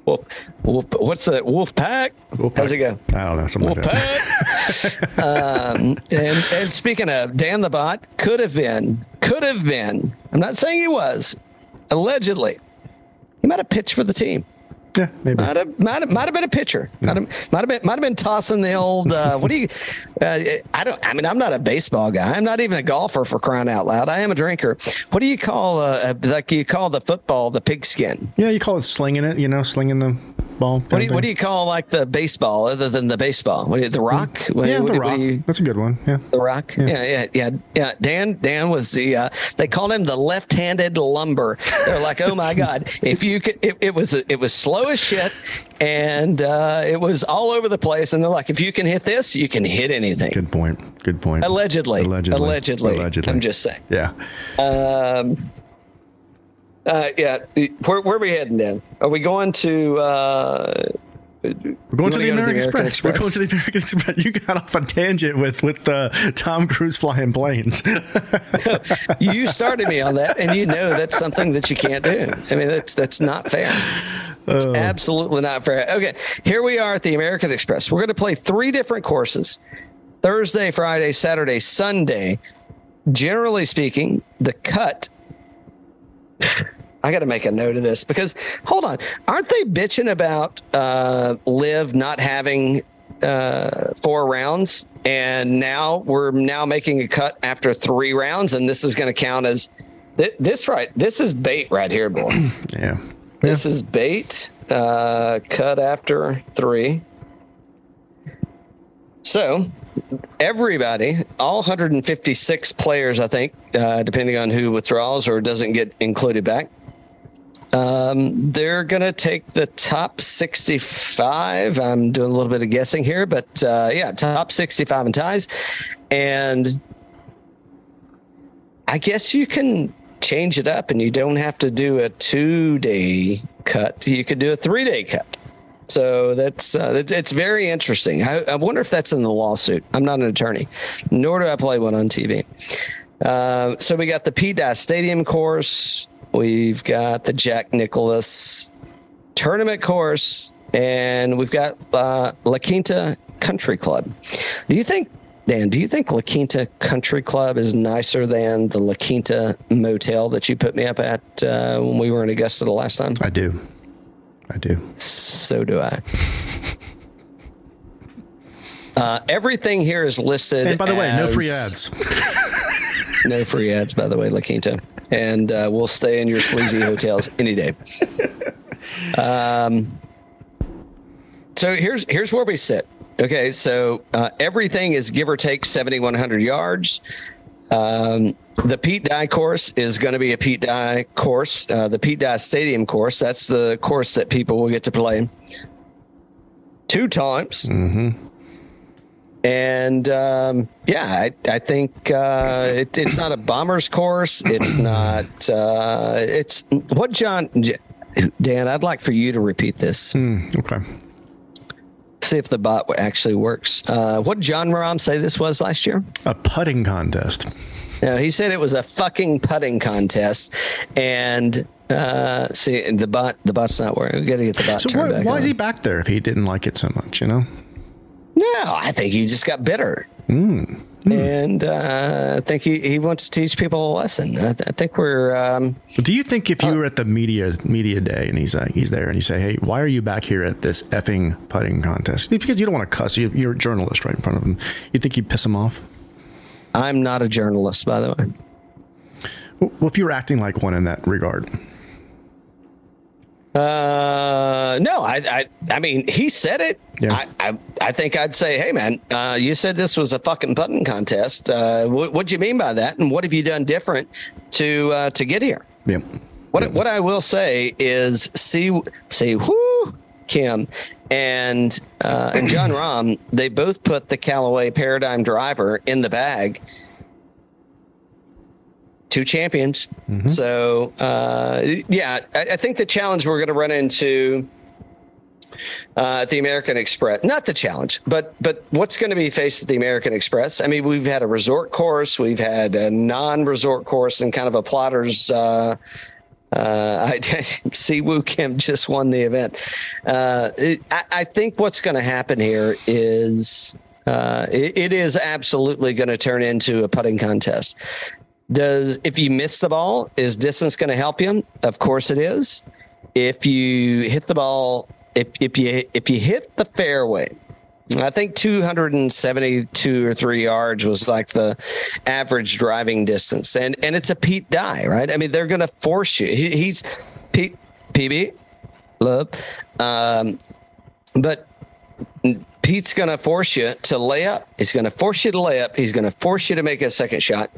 Wolf, wolf, what's that? Wolf Pack? Wolf How's Pack. it go? I don't know. Something Wolf like that. Pack. <laughs> um, and, and speaking of Dan the Bot, could have been, could have been. I'm not saying he was. Allegedly, he might have pitched for the team. Yeah, maybe. Might have, might have, might have been a pitcher. Might have, might have been, might have been tossing the old. Uh, what do you? Uh, I don't. I mean, I'm not a baseball guy. I'm not even a golfer for crying out loud. I am a drinker. What do you call uh, like you call the football the pigskin? Yeah, you call it slinging it. You know, slinging the ball. What do you, what do you call like the baseball other than the baseball? What do you, the rock? What, Yeah, what the what rock. you- That's a good one. Yeah. The Rock. Yeah. yeah, yeah, yeah, Dan, Dan was the. Uh, they called him the left-handed lumber. They're like, oh my <laughs> god, if you could, it, it was it was slow as shit, and uh, it was all over the place. And they're like, if you can hit this, you can hit anything. Good point. Good point. Allegedly. Allegedly. Allegedly. Allegedly. I'm just saying. Yeah. Um, uh, yeah. Where, where are we heading, then? Are we going to? Uh, We're going You to wanna the American Express. We're going to the American Express. <laughs> You got off a tangent with with uh, Tom Cruise flying planes. <laughs> you started me on that, and you know that's something that you can't do. I mean, that's that's not fair. It's Oh. absolutely not fair. Okay, here we are at the American Express. We're going to play three different courses: Thursday, Friday, Saturday, Sunday. Generally speaking, the cut. <laughs> I got to make a note of this because hold on, aren't they bitching about uh, LIV not having uh, four rounds, and now we're now making a cut after three rounds, and this is going to count as th- this right. This is bait right here, boy. <clears throat> yeah. This is bait. Uh, cut after three. So, everybody, all 156 players, I think, uh, depending on who withdraws or doesn't get included back, um, they're going to take the top 65. I'm doing a little bit of guessing here, but uh, yeah, top 65 in ties. And I guess you can change it up and you don't have to do a two day cut. You could do a three day cut. So that's uh, it's, very interesting. I, I wonder if that's in the lawsuit. I'm not an attorney, nor do I play one on TV. Uh, so we got the Dye Stadium course. We've got the Jack Nicklaus tournament course, and we've got uh, La Quinta Country Club. Do you think, Dan? Do you think La Quinta Country Club is nicer than the La Quinta Motel that you put me up at uh, when we were in Augusta the last time? I do. I do. So do I. <laughs> Uh, everything here is listed. And by the way, no free ads. <laughs> No free ads, by the way, La Quinta. And uh, we'll stay in your sleazy hotels any day. Um, so here's here's where we sit. Okay, so uh, everything is give or take 7,100 yards. Um, the Pete Dye course is going to be a Pete Dye course. Uh, the Pete Dye Stadium course, that's the course that people will get to play two times. And um, yeah, I, I think uh, it, it's not a bomber's course. It's not. Uh, it's what John Dan. I'd like for you to repeat this. Okay. See if the bot actually works. Uh, what did Jon Rahm say this was last year? A putting contest. No, he said it was a fucking putting contest. And uh, see, the bot, the bot's not working. We got to get the bot So turned why, back why is he back there if he didn't like it so much? You know. No, I think he just got bitter. And uh, I think he, he wants to teach people a lesson. I, th- I think we're. Um, do you think if you were at the media media day and he's like he's there and you say, "Hey, why are you back here at this effing putting contest?" Because you don't want to cuss. You, you're a journalist right in front of him. You think you'd piss him off? I'm not a journalist, by the way. Well, if you were acting like one in that regard, Uh, no, I, I, I mean, he said it. Yeah. I, I, I think I'd say, hey, man, uh, you said this was a fucking putting contest. Uh, what, what do you mean by that? And what have you done different to, uh, to get here? yeah. What, what I will say is, see, see, whoo, Kim and uh, and John <clears throat> Rahm, they both put the Callaway Paradigm Driver in the bag. Two champions. So uh, yeah, I, I think the challenge we're going to run into uh, at the American Express. Not the challenge, but but what's going to be faced at the American Express? I mean, we've had a resort course, we've had a non-resort course, and kind of a plotters. Uh, uh, <laughs> I Si Woo Kim just won the event. Uh, it, I, I think what's going to happen here is uh, it, it is absolutely going to turn into a putting contest. Does if you miss the ball, is distance going to help you? Of course it is. If you hit the ball, if if you if you hit the fairway, I think 272 or three yards was like the average driving distance, and and it's a Pete Dye, right? I mean, they're going to force you. He, he's Pete PB, love, um, but Pete's going to force you to lay up. He's going to force you to lay up. He's going to force you to make a second shot.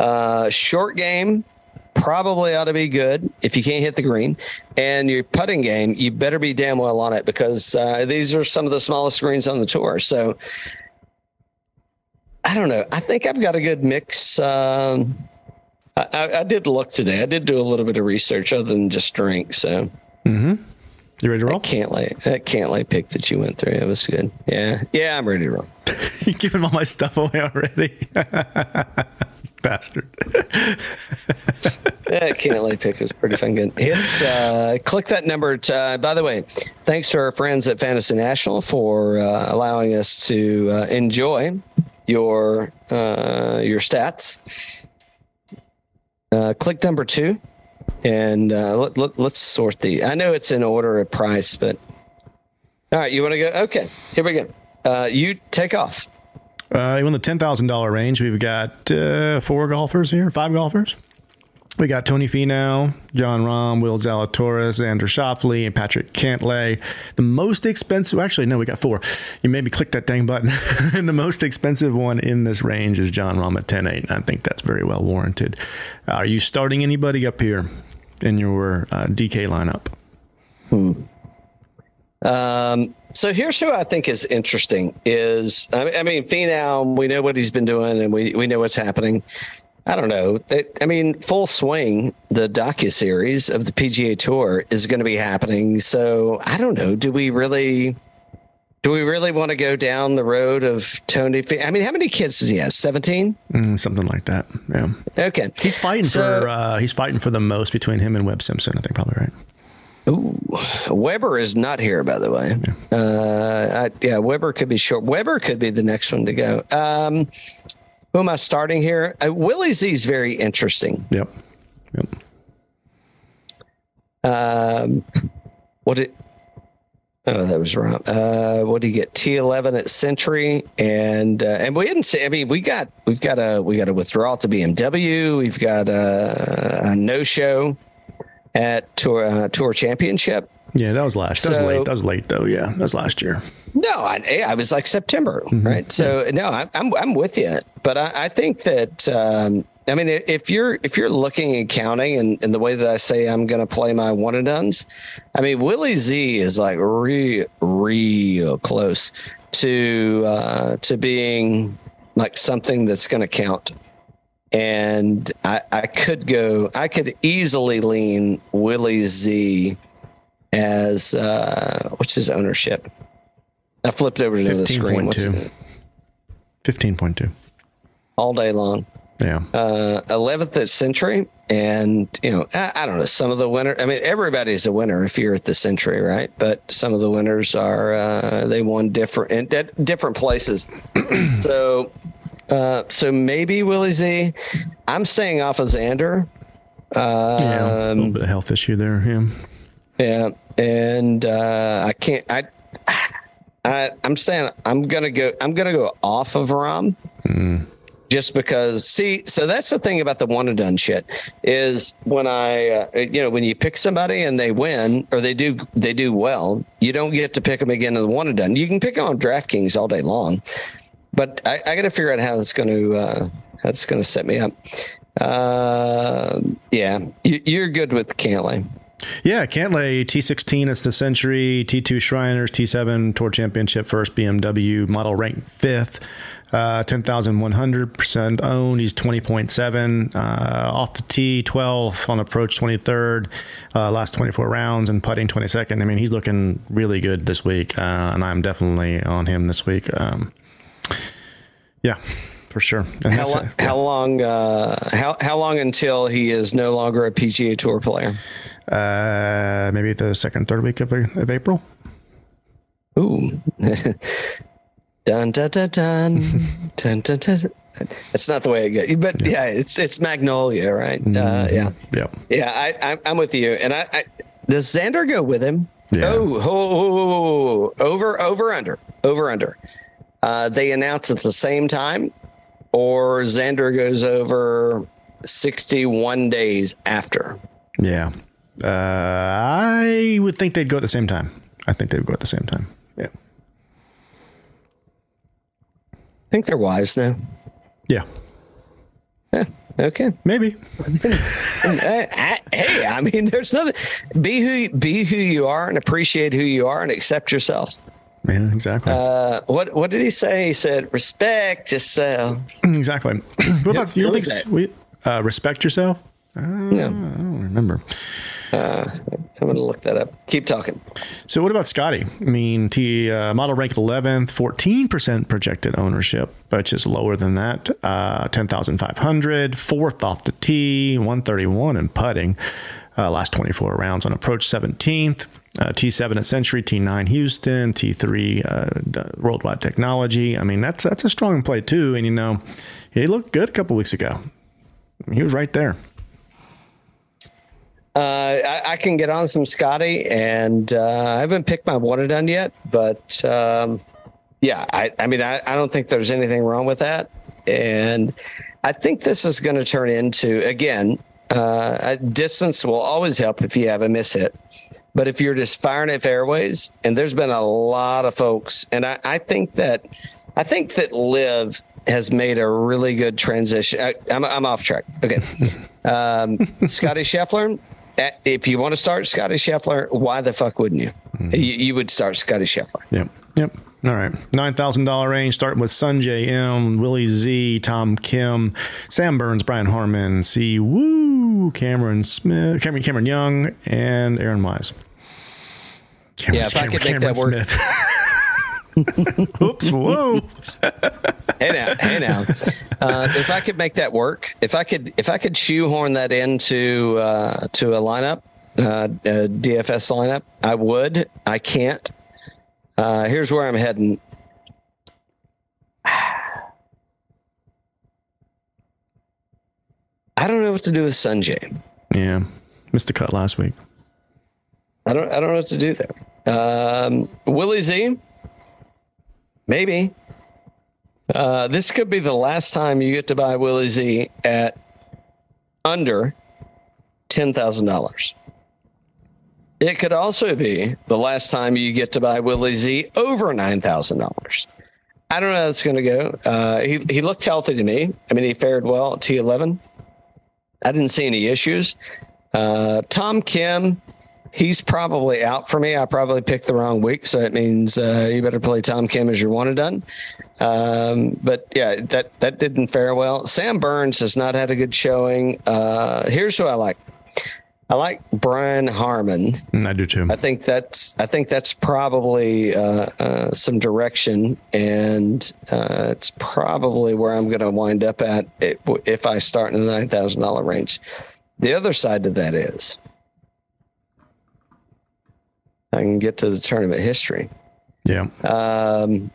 Uh, short game probably ought to be good if you can't hit the green. And your putting game, you better be damn well on it because uh, these are some of the smallest greens on the tour. So I don't know. I think I've got a good mix. Um, I, I, I did look today. I did do a little bit of research other than just drink. So You ready to roll? can't lay that can't lay pick that you went through. It was good. Yeah, yeah. I'm ready to roll. <laughs> you giving all my stuff away already? <laughs> Bastard. That can't lay pick is pretty fun. Good. Hit, uh, click that number. To, uh, by the way, thanks to our friends at Fantasy National for uh, allowing us to uh, enjoy your uh, your stats. Uh, click number two, and let, let, let's sort the. I know it's in order of price, but all right. You want to go? Okay, here we go. Uh, you take off. Uh, in the ten thousand dollar range, we've got uh, four golfers here, five golfers. We got Tony Finau, Jon Rahm, Will Zalatoris, Xander Schauffele, and Patrick Cantlay. The most expensive, actually, no, we got four. You maybe click that dang button. <laughs> and the most expensive one in this range is Jon Rahm at 10 8. I think that's very well warranted. Uh, are you starting anybody up here in your uh, DK lineup? Um, so here's who I think is interesting is I mean, Finau, we know what he's been doing and we, we know what's happening. I don't know. I mean, full swing. The docu series of the PGA Tour is going to be happening. So I don't know. Do we really? Do we really want to go down the road of Tony? Fin- I mean, how many kids does he have? Seventeen. Mm, something like that. Yeah. Okay. He's fighting So- for uh, he's fighting for the most between him and Webb Simpson. I think probably right. Ooh, Weber is not here, by the way. Uh, I, yeah, Weber could be short. Weber could be the next one to go. Um, who am I starting here? Uh, Willie Z is very interesting. Yep. Yep. Um, what did? Oh, that was wrong. Uh, what do you get? T eleven at Sentry, and uh, and we didn't say. I mean, we got we've got a we got a withdrawal to BMW. We've got a, a no show at Tour uh, Tour Championship. Yeah, that was last. That was late. That was late though. Yeah, that was last year. No, I, I was like September, right? So no, I, I'm I'm with you, but I, I think that um, I mean if you're if you're looking and counting and, and the way that I say I'm going to play my one and duns, I mean Willie Z is like real real close to uh, to being like something that's going to count. And I, I could go, I could easily lean Willie Z as uh, what's his ownership? I flipped over to the screen. What's 15.2. it? Fifteen point two. All day long. Yeah. Uh, 11th at Sentry. And, you know, I, I don't know, some of the winners, I mean, everybody's a winner if you're at the Sentry, right? But some of the winners are, uh, they won different, at different places. <clears throat> so, uh, so maybe Willie Z. I'm staying off of Xander. yeah. a Um, little bit of health issue there. Yeah. Yeah, and uh, I can't. I, I, I'm saying I'm gonna go. I'm gonna go off of Rahm, just because. See, so that's the thing about the one and done shit is when I, uh, you know, when you pick somebody and they win or they do they do well, you don't get to pick them again in the one and done. You can pick them on DraftKings all day long, but I, I got to figure out how that's going to uh, going to set me up. Uh, yeah, you, you're good with Cantlay. Yeah, Cantlay T16. It's the Sentry T2 Shriners T7 Tour Championship first BMW model ranked fifth. Uh, 10,100% owned. He's 20.7 uh, off the tee, 12 on approach, 23rd. Uh, last 24 rounds and putting 22nd. I mean, he's looking really good this week, uh, and I'm definitely on him this week. Um, yeah, for sure. And How, lo- how long? Uh, how how long until he is no longer a PGA Tour player? Uh, maybe the second, third week of, of April. Ooh. <laughs> dun dun dun dun <laughs> dun dun dun. It's not the way it goes, but yeah, it's it's Magnolia, right? Uh, yeah, Yep. yeah. I, I I'm with you, and I, I does Xander go with him? Yeah. Oh, oh, oh, oh, oh, over over under over under. Uh, they announce at the same time, or Xander goes over 61 days after. Yeah. Uh, I would think they'd go at the same time. I think they'd go at the same time. Yeah. I think they're wives now. Yeah. Yeah, okay. Maybe. <laughs> Uh, hey, I mean, there's nothing. Be who be who you are, and appreciate who you are, and accept yourself. Yeah, exactly. Uh, what what did he say? He said, "Respect yourself." exactly. <clears throat> what about you? Don't think we, uh, respect yourself? No, I don't remember. I'm gonna look that up. Keep talking. So what about Scotty? I mean, T uh, model ranked 11th, 14% projected ownership, which is lower than that. Uh, 10,500, fourth off the tee, 131 in putting. Uh, last 24 rounds on approach 17th. Uh, T7 at Sentry, T9 Houston, T3 uh, Worldwide Technology. I mean, that's that's a strong play too. And you know, he looked good a couple weeks ago. He was right there. Uh, I, I can get on some Scotty, and uh, I haven't picked my water done yet, but um, yeah, I, I mean, I, I don't think there's anything wrong with that, and I think this is going to turn into again. Uh, distance will always help if you have a miss hit, but if you're just firing at fairways, and there's been a lot of folks, and I, I think that I think that LIV has made a really good transition. I, I'm, I'm off track. Okay. <laughs> Um, Scotty Scheffler, eh, if you want to start Scotty Scheffler, why the fuck wouldn't you? You, you would start Scotty Scheffler. Yep. Yep. All right. $9,000 range, starting with Sungjae Im, Willie Z, Tom Kim, Sam Burns, Brian Harman, Si Woo, Cameron Smith, Cameron, Cameron Young, and Aaron Wise. Cameron, Yeah, if I could make that work. Smith. <laughs> <laughs> Oops. Whoa. Hey now, hey now. Uh, if I could make that work, if I could, if I could shoehorn that into uh, to a lineup, uh, a DFS lineup, I would. I can't. Uh, here's where I'm heading. <sighs> I don't know what to do with Sungjae. Yeah. Missed the cut last week. I don't I don't know what to do there. Um, Willie Z, maybe. Uh, this could be the last time you get to buy Willie Z at under ten thousand dollars. It could also be the last time you get to buy Willie Z over nine thousand dollars. I don't know how it's going to go. Uh, he he looked healthy to me. I mean, he fared well at T eleven. I didn't see any issues. Uh, Tom Kim, he's probably out for me. I probably picked the wrong week, so it means uh, you better play Tom Kim as your one and done. Um, but yeah, that that didn't fare well. Sam Burns has not had a good showing. Uh, here's who I like. I like Brian Harman. Mm, I do too. I think that's I think that's probably uh, uh, some direction, and uh, it's probably where I'm going to wind up at if I start in the nine thousand dollar range. The other side to that is I can get to the tournament history. Yeah. Um,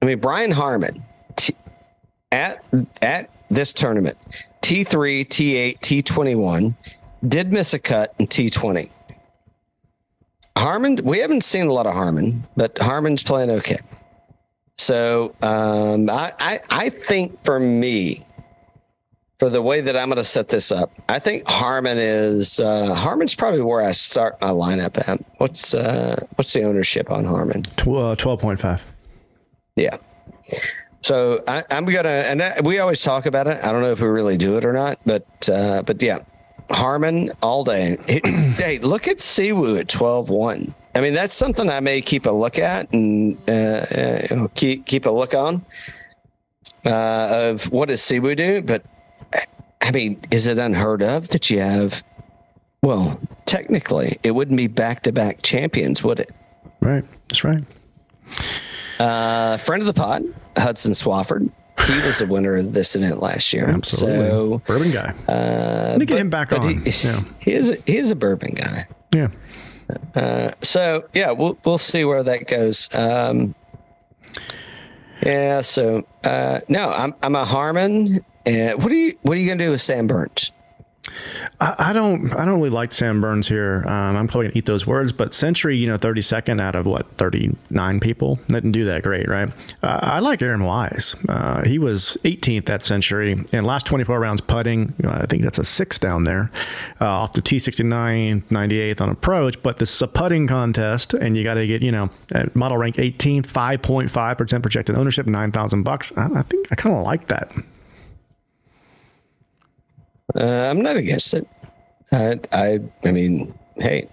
I mean, Brian Harman t- at at this tournament, T three, T eight, T twenty one, did miss a cut in T twenty. Harman, we haven't seen a lot of Harman, but Harman's playing okay. So um, I, I I think for me, for the way that I'm going to set this up, I think Harman is uh, Harman's probably where I start my lineup at. What's uh, what's the ownership on Harman? Uh, 12.5. Yeah. So I, I'm gonna, and I, we always talk about it. I don't know if we really do it or not, but uh, but yeah, Harman all day. <clears throat> Hey, look at Siwoo at 12-1. I mean, that's something I may keep a look at and uh, uh, keep keep a look on uh, of what does Siwoo do. But I mean, is it unheard of that you have? Well, technically, it wouldn't be back-to-back champions, would it? Right. That's right. Uh, friend of the pod, Hudson Swafford. He was the winner of this event last year. Absolutely. So Bourbon guy. uh, Let me get but- him back on. He, Yeah. he is a, he is a bourbon guy. Yeah. Uh, So yeah, we'll we'll see where that goes. Um, yeah. So uh, no, I'm I'm a Harman. And what are you what are you gonna do with Sam Burns? I, don't. I don't really like Sam Burns here. Um, I'm probably gonna eat those words, but Sentry, you know, 32nd out of what 39 people didn't do that great, right? Uh, I like Aaron Wise. Uh, he was 18th that Century and last 24 rounds putting. You know, I think that's a six down there, uh, off the T69, 98th on approach. But this is a putting contest, and you got to get you know model rank 18th, 5.5 percent projected ownership, 9,000 bucks. I, I think I kind of like that. Uh, I'm not against it. I I I mean, hey,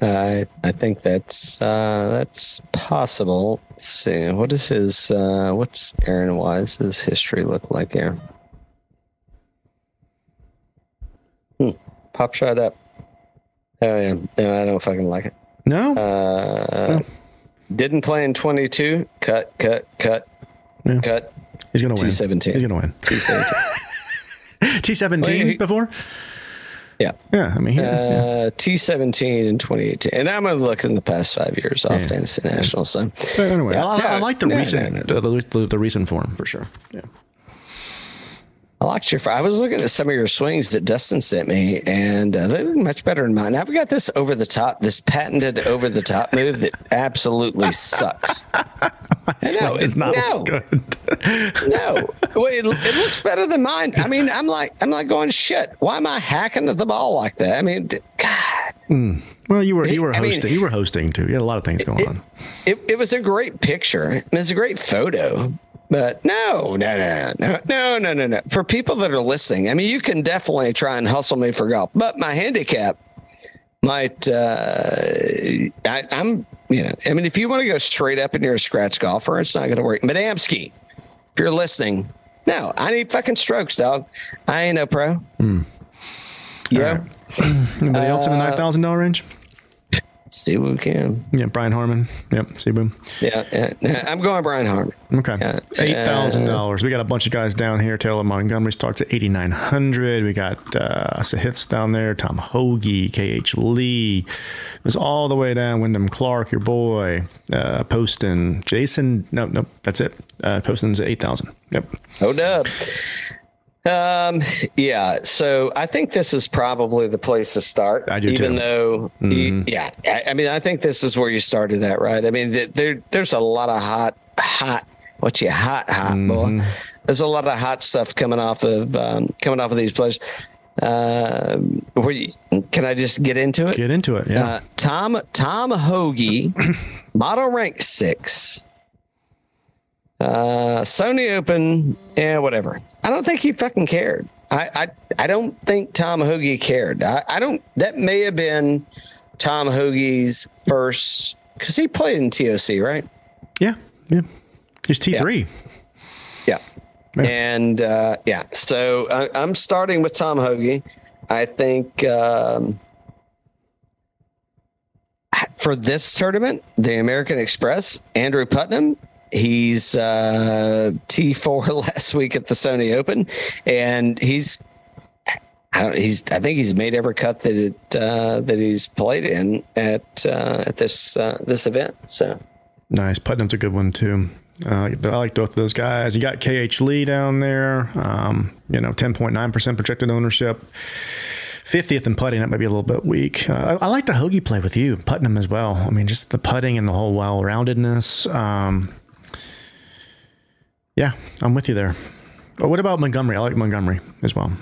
I I think that's uh, that's possible. Let's see, what is his uh, what's Aaron Wise's history look like here? Hmm. Pop shot up. Oh yeah, no, I don't fucking like it. No, Uh, Didn't play in 22. Cut, cut, cut, Yeah. cut. he's gonna win. T17. He's gonna win. T17. <laughs> T17 Well, he- before. yeah. Yeah, I mean, he, yeah. Uh, T17 in 2018. And I'm going to look in the past five years off Yeah. Fantasy National. So, But anyway. I, I like the no, recent, no, no. The, the, the recent form for sure. Yeah. I liked your. I was looking at some of your swings that Dustin sent me, and uh, they look much better than mine. I've got this over the top, this patented over the top move that absolutely sucks. <laughs> no, It's not no, good. no. Well, it, it looks better than mine. I mean, I'm like, I'm like going shit. Why am I hacking at the ball like that? I mean, God. Well, you were you were I mean- hosting. you were hosting too. You had a lot of things going on. It, it was a great picture. It was a great photo. But no, no, no, no, no, no, no, no. For people that are listening, I mean, you can definitely try and hustle me for golf. But my handicap might, uh, I, I'm, you know, I mean, if you want to go straight up and you're a scratch golfer, it's not going to work. But Amsky, if you're listening, no, I need fucking strokes, dog. I ain't no pro. Mm. Yeah. <clears throat> Anybody else Uh, in the nine thousand dollar range? See what we can. Yeah, Brian Harman. Yep, Siwoo. Yeah, yeah. I'm going Brian Harman. Okay, Yeah. eight thousand dollars. We got a bunch of guys down here. Taylor Montgomery starts at eighty nine hundred. We got uh, Sahiths down there. Tom Hoge, KH Lee. It was all the way down. Wyndham Clark, your boy. Uh, Poston, Jason. No, no, that's it. Uh, Poston's at eight thousand. Yep. Oh, dub. Um, yeah. So I think this is probably the place to start. I do even too. though, you- yeah. I, I mean, I think this is where you started at, right? I mean, th- there, there's a lot of hot, hot. What you hot, hot boy? There's a lot of hot stuff coming off of um, coming off of these players. Um, where you, can I just get into it? Get into it. Yeah. Uh, Tom Tom Hoge, <clears throat> model rank six. Uh, Sony Open, yeah, whatever. I don't think he fucking cared. I I, I don't think Tom Hoge cared. I, I don't. That may have been Tom Hoge's first because he played in TOC, right? yeah. Yeah. He's T three. Yeah. Yeah. And uh, yeah, so I, I'm starting with Tom Hoge. I think um, for this tournament, the American Express, Andrew Putnam, he's uh, T4 <laughs> last week at the Sony Open, and he's. I don't. He's. I think he's made every cut that it uh, that he's played in at uh, at this uh, this event. So Nice. Putnam's a good one too. Uh, I like both of those guys. You got KH Lee down there. Um, you know, ten point nine percent projected ownership. Fiftieth in putting, that might be a little bit weak. Uh, I, I like the Hoge play with you, Putnam as well. I mean, just the putting and the whole well roundedness. Um, yeah, I'm with you there. But what about Montgomery? I like Montgomery as well.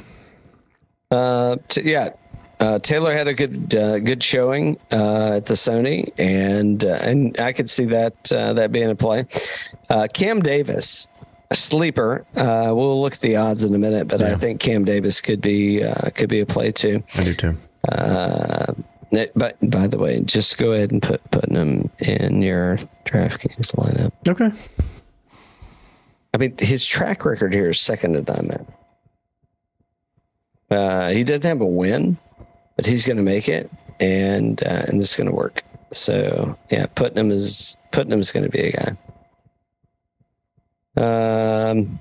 Uh, t- yeah. Uh, Taylor had a good uh, good showing uh, at the Sony, and uh, and I could see that uh, that being a play. Uh, Cam Davis, a sleeper. Uh, we'll look at the odds in a minute, but I think Cam Davis could be uh, could be a play too. I do too. Uh, but by the way, just go ahead and put putting him in your DraftKings lineup. Okay. I mean, his track record here is second to none, man. Uh, he doesn't have a win, but he's going to make it, and uh, and this is going to work. So yeah, Putnam is Putnam is going to be a guy. Um,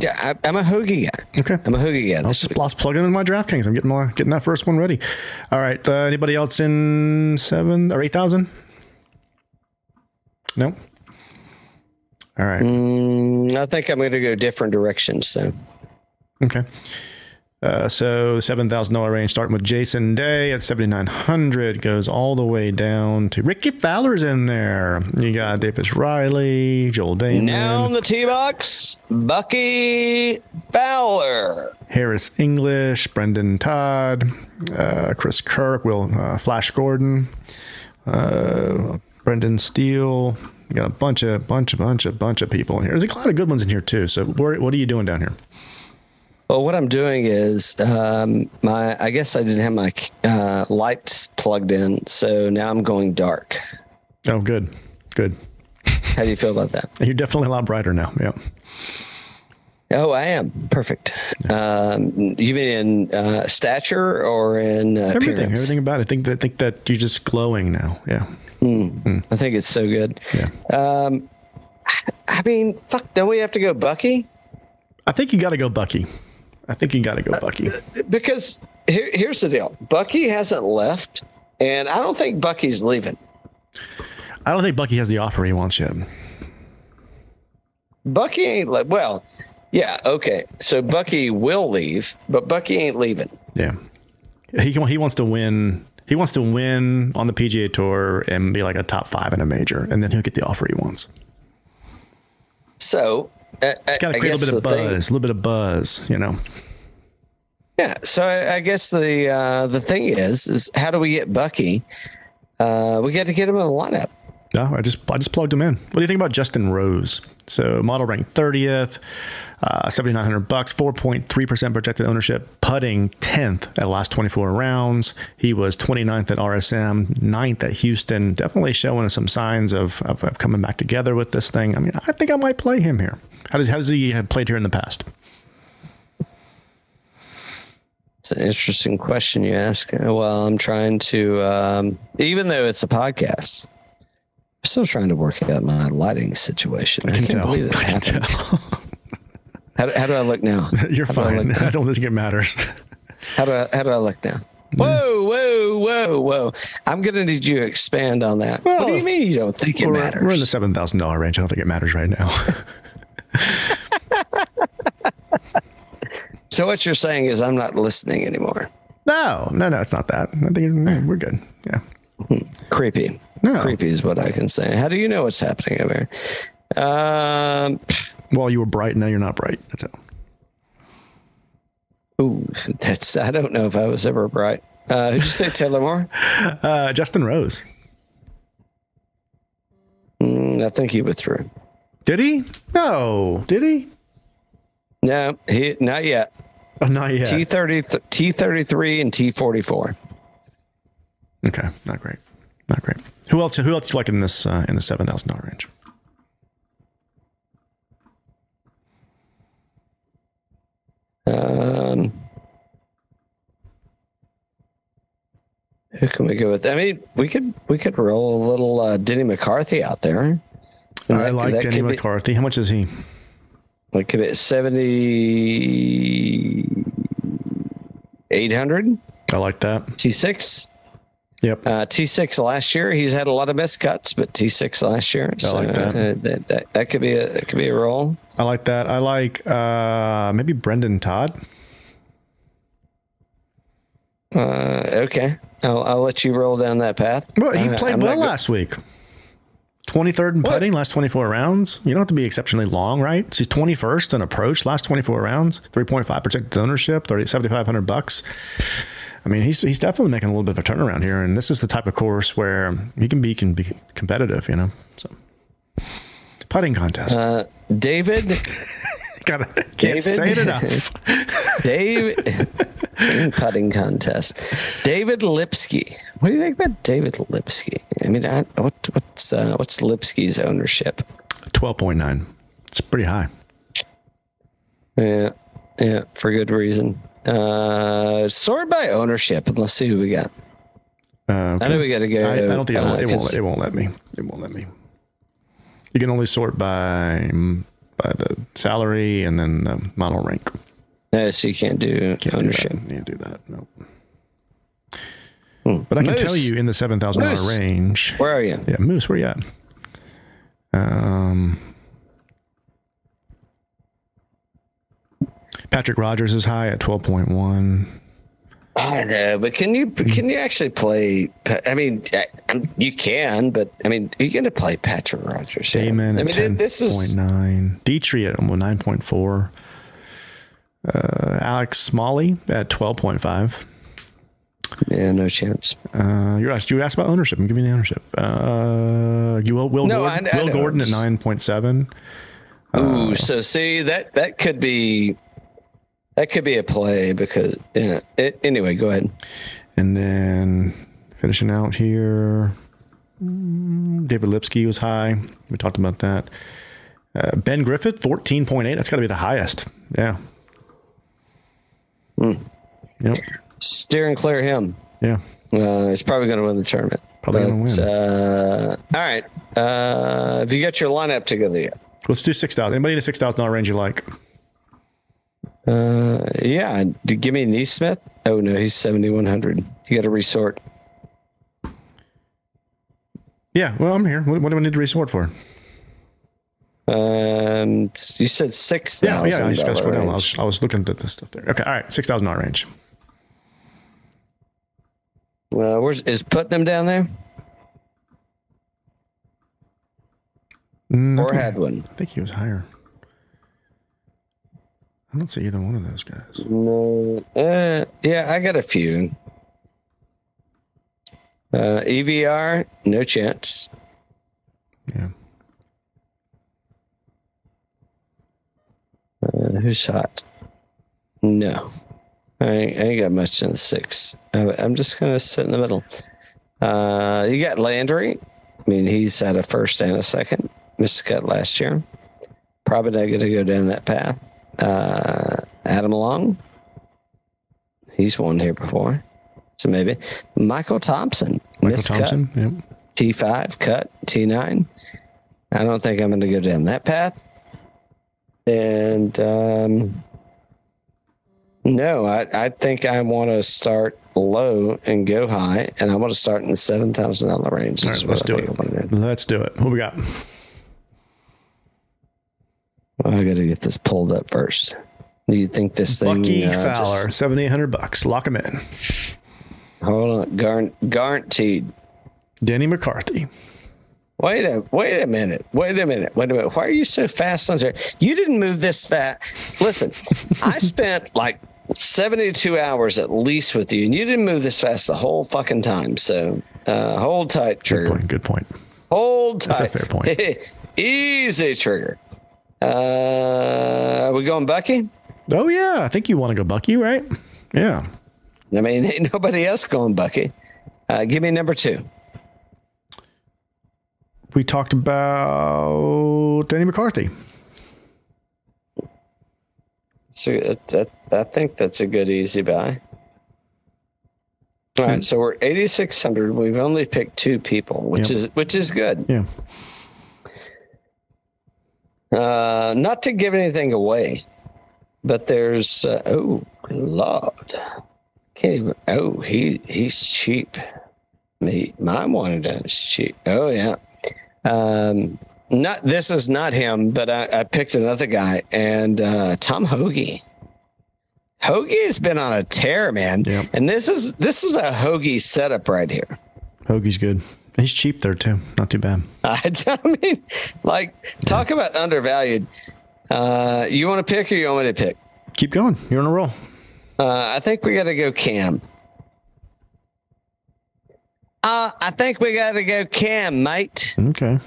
yeah, I, I'm a hoagie guy. Okay. I'm a hoagie guy. I'll This just, week. I'll plug it in my DraftKings. I'm getting my getting that first one ready. All right. Uh, anybody else in seven or eight thousand? No. All right. Mm, I think I'm going to go different directions. So Okay. Uh, so seven thousand dollar range, starting with Jason Day at seventy nine hundred, goes all the way down to Rickie Fowler's in there. You got Davis Riley, Joel Dahmen, now on the tee box, Bucky Fowler. Harris English, Brendon Todd, uh, Chris Kirk, Will uh, Flash Gordon, uh, Brendan Steele. You got a bunch of bunch of bunch of bunch of people in here. There's a lot of good ones in here too. So where, what are you doing down here? Well, what I'm doing is um, my. I guess I didn't have my uh, lights plugged in, so now I'm going dark. Oh, good, good. How do you feel about that? <laughs> You're definitely a lot brighter now. Yeah. Oh, I am perfect. Um, you mean in uh, stature or in uh, Everything, appearance? everything about it. I think that I think that you're just glowing now. Yeah. I think it's so good. Yeah. Um, I mean, fuck. Don't we have to go Bucky? I think you got to go Bucky. I think you got to go Bucky. Because here, here's the deal: Bucky hasn't left, and I don't think Bucky's leaving. I don't think Bucky has the offer he wants yet. Bucky ain't like well, yeah, okay. So Bucky will leave, but Bucky ain't leaving. Yeah. He he wants to win. He wants to win on the PGA Tour and be like a top five in a major, and then he'll get the offer he wants. So uh, It's got to create a little bit of the thing- buzz, a little bit of buzz, you know. Yeah. So I, I guess the uh, the thing is, is how do we get Bucky? Uh, we got to get him in the lineup. No, I just I just plugged him in. What do you think about Justin Rose? So model ranked thirtieth, uh, seventy nine hundred bucks, four point three percent projected ownership, putting tenth at last twenty four rounds. He was 29th at RSM, 9th at Houston. Definitely showing some signs of, of of coming back together with this thing. I mean, I think I might play him here. How does how does he have played here in the past? It's an interesting question you ask. Well, I'm trying to, um, even though it's a podcast, I'm still trying to work out my lighting situation. I, can can't tell. believe it <laughs> I can happened. How, do- how do I look now? <laughs> You're How do I fine. I <laughs> don't think it matters. How do I, how do I look now? Whoa, whoa, whoa, whoa! I'm gonna need you to expand on that. what do you mean you don't think it matters? we're in the seven thousand dollar range. I don't think it matters right now. <laughs> so what you're saying is I'm not listening anymore. no, no, no, it's not that. I think no, we're good. Yeah. Creepy. No. Creepy is what I can say. How do you know what's happening over here? Um, Well, you were bright. And now you're not bright. That's it. ooh, that's I don't know if I was ever bright. Uh, who'd you say, Taylor Moore? <laughs> Uh, Justin Rose. Mm, I think he withdrew. Did he? No. Did he? No, he not yet. Oh, not yet. T thirty, T thirty three, and T forty four. Okay. Not great. Not great. Who else? Who else you like in this uh, in the seven thousand dollar range? Um, who can we go with? I mean, we could we could roll a little uh, Denny McCarthy out there. And I that- like that Denny could be- McCarthy. How much is he? Like be seventy eight hundred I like that. T six. Yep. Uh, T six last year. He's had a lot of missed cuts, but T six last year. So like that. uh, that, that that could be a that could be a roll. I like that. I like uh, maybe Brendon Todd. Uh, okay, I'll I'll let you roll down that path. Well, he Uh, played I'm well go- last week. 23rd in What? putting, last 24 rounds. You don't have to be exceptionally long, right? So he's 21st in approach, last 24 rounds, 3.5% ownership, 30, 7,500 bucks. I mean, he's he's definitely making a little bit of a turnaround here, and this is the type of course where he can be can be competitive, you know. So Putting contest. Uh, David, <laughs> Gotta, can't David? say it enough. <laughs> Dave, putting contest. David Lipsky. What do you think about David Lipsky? I mean, I, what, what's uh, what's Lipsky's ownership? 12.9. It's pretty high. Yeah, yeah, for good reason. Uh, sort by ownership, and let's see who we got. Uh, okay. I know we got to go. I, I don't think uh, it, won't, it, won't, 'cause- it won't let me. It won't let me. You can only sort by by the salary and then the model rank. No, so you can't do Can't ownership. Do that. You can't do that. Nope. But I can Moose. tell you in the seven thousand dollar range. Where are you? Yeah, Moose, where are you at? Um, Patrick Rodgers is high at twelve point one. I don't know, but can you can you actually play? I mean, you can, but I mean, you're going to play Patrick Rodgers. here. Dahmen I at mean, this is point nine. Dietrich at nine point four. Uh, Alex Smalley at twelve point five. yeah, no chance. Uh, you asked you asked about ownership. I'm giving you the ownership. Uh, you will Will No, Gordon, I- I Will. Gordon at nine point seven. Uh, Ooh, so see that that could be that could be a play because yeah. It, anyway, go ahead. And then finishing out here, mm, David Lipsky was high. We talked about that. Uh, ben Griffin, 14.8. That's got to be the highest. Yeah. Hmm. Yep. Steering clear him. Yeah. Uh, he's probably going to win the tournament. Probably gonna win. Uh, all right. Uh, have you got your lineup together yet? Let's do 6,000. Anybody in the $6,000 range you like? Uh, yeah. Give me NeSmith. Oh no, he's seventy one hundred. You got to resort. Yeah. Well, I'm here. What, what do I need to resort for? Um, you said six Yeah. Yeah. I just got to. I was, I was looking at the stuff there. Okay. All right. $6,000 range. Well, where's is Putnam down there Mm, or Hadwin? I think he was higher. I don't see either one of those guys. No. Uh, yeah, I got a few. Uh, EVR, no chance. Yeah. Uh, who's hot? No, I ain't, I ain't got much in the six. I, I'm just gonna sit in the middle. Uh, you got Landry. I mean, he's had a first and a second. Missed cut last year. Probably not going to go down that path. Uh, Adam Long. He's won here before, so maybe Michael Thompson. Michael cut. Thompson. Yep. T5 cut, T9. I don't think I'm going to go down that path. And um, no, I, I think I want to start low and go high, and I want to start in the seven thousand dollar range. All right, let's do it. I do. Let's do it. What we got? I got to get this pulled up first. Do you think this thing? Bucky uh, Fowler, just- seventy eight hundred bucks. Lock him in. hold on, Garn, guaranteed. Denny McCarthy. Wait a wait a minute. Wait a minute. Wait a minute. Why are you so fast on there? You didn't move this fast. Listen, <laughs> I spent like 72 hours at least with you, and you didn't move this fast the whole fucking time. So uh, hold tight, Good trigger. point. Good point. Hold tight. That's a fair point. <laughs> Easy, trigger. Uh, are we going Bucky? Oh yeah, I think you want to go Bucky, right? Yeah. I mean, <laughs> ain't nobody else going Bucky. Uh, give me number two. We talked about Denny McCarthy. So that, I think that's a good easy buy. All right, so we're eighty six hundred. We've only picked two people, which Yep. is which is good. Yeah. Uh, not to give anything away, but there's uh, oh lord, can't even. Oh, he he's cheap. Me, my one is cheap. Oh yeah. Um, not this is not him, but I, I picked another guy and uh, Tom Hoge. Hoge has been on a tear, man, Yep. and this is this is a Hoge setup right here. Hoge's good. He's cheap there too. Not too bad. I, <laughs> I mean, like, talk about undervalued. Uh, you want to pick or you want me to pick? Keep going. You're on a roll. Uh, I think we got to go Cam. Uh, I think we got to go Cam, mate. Okay.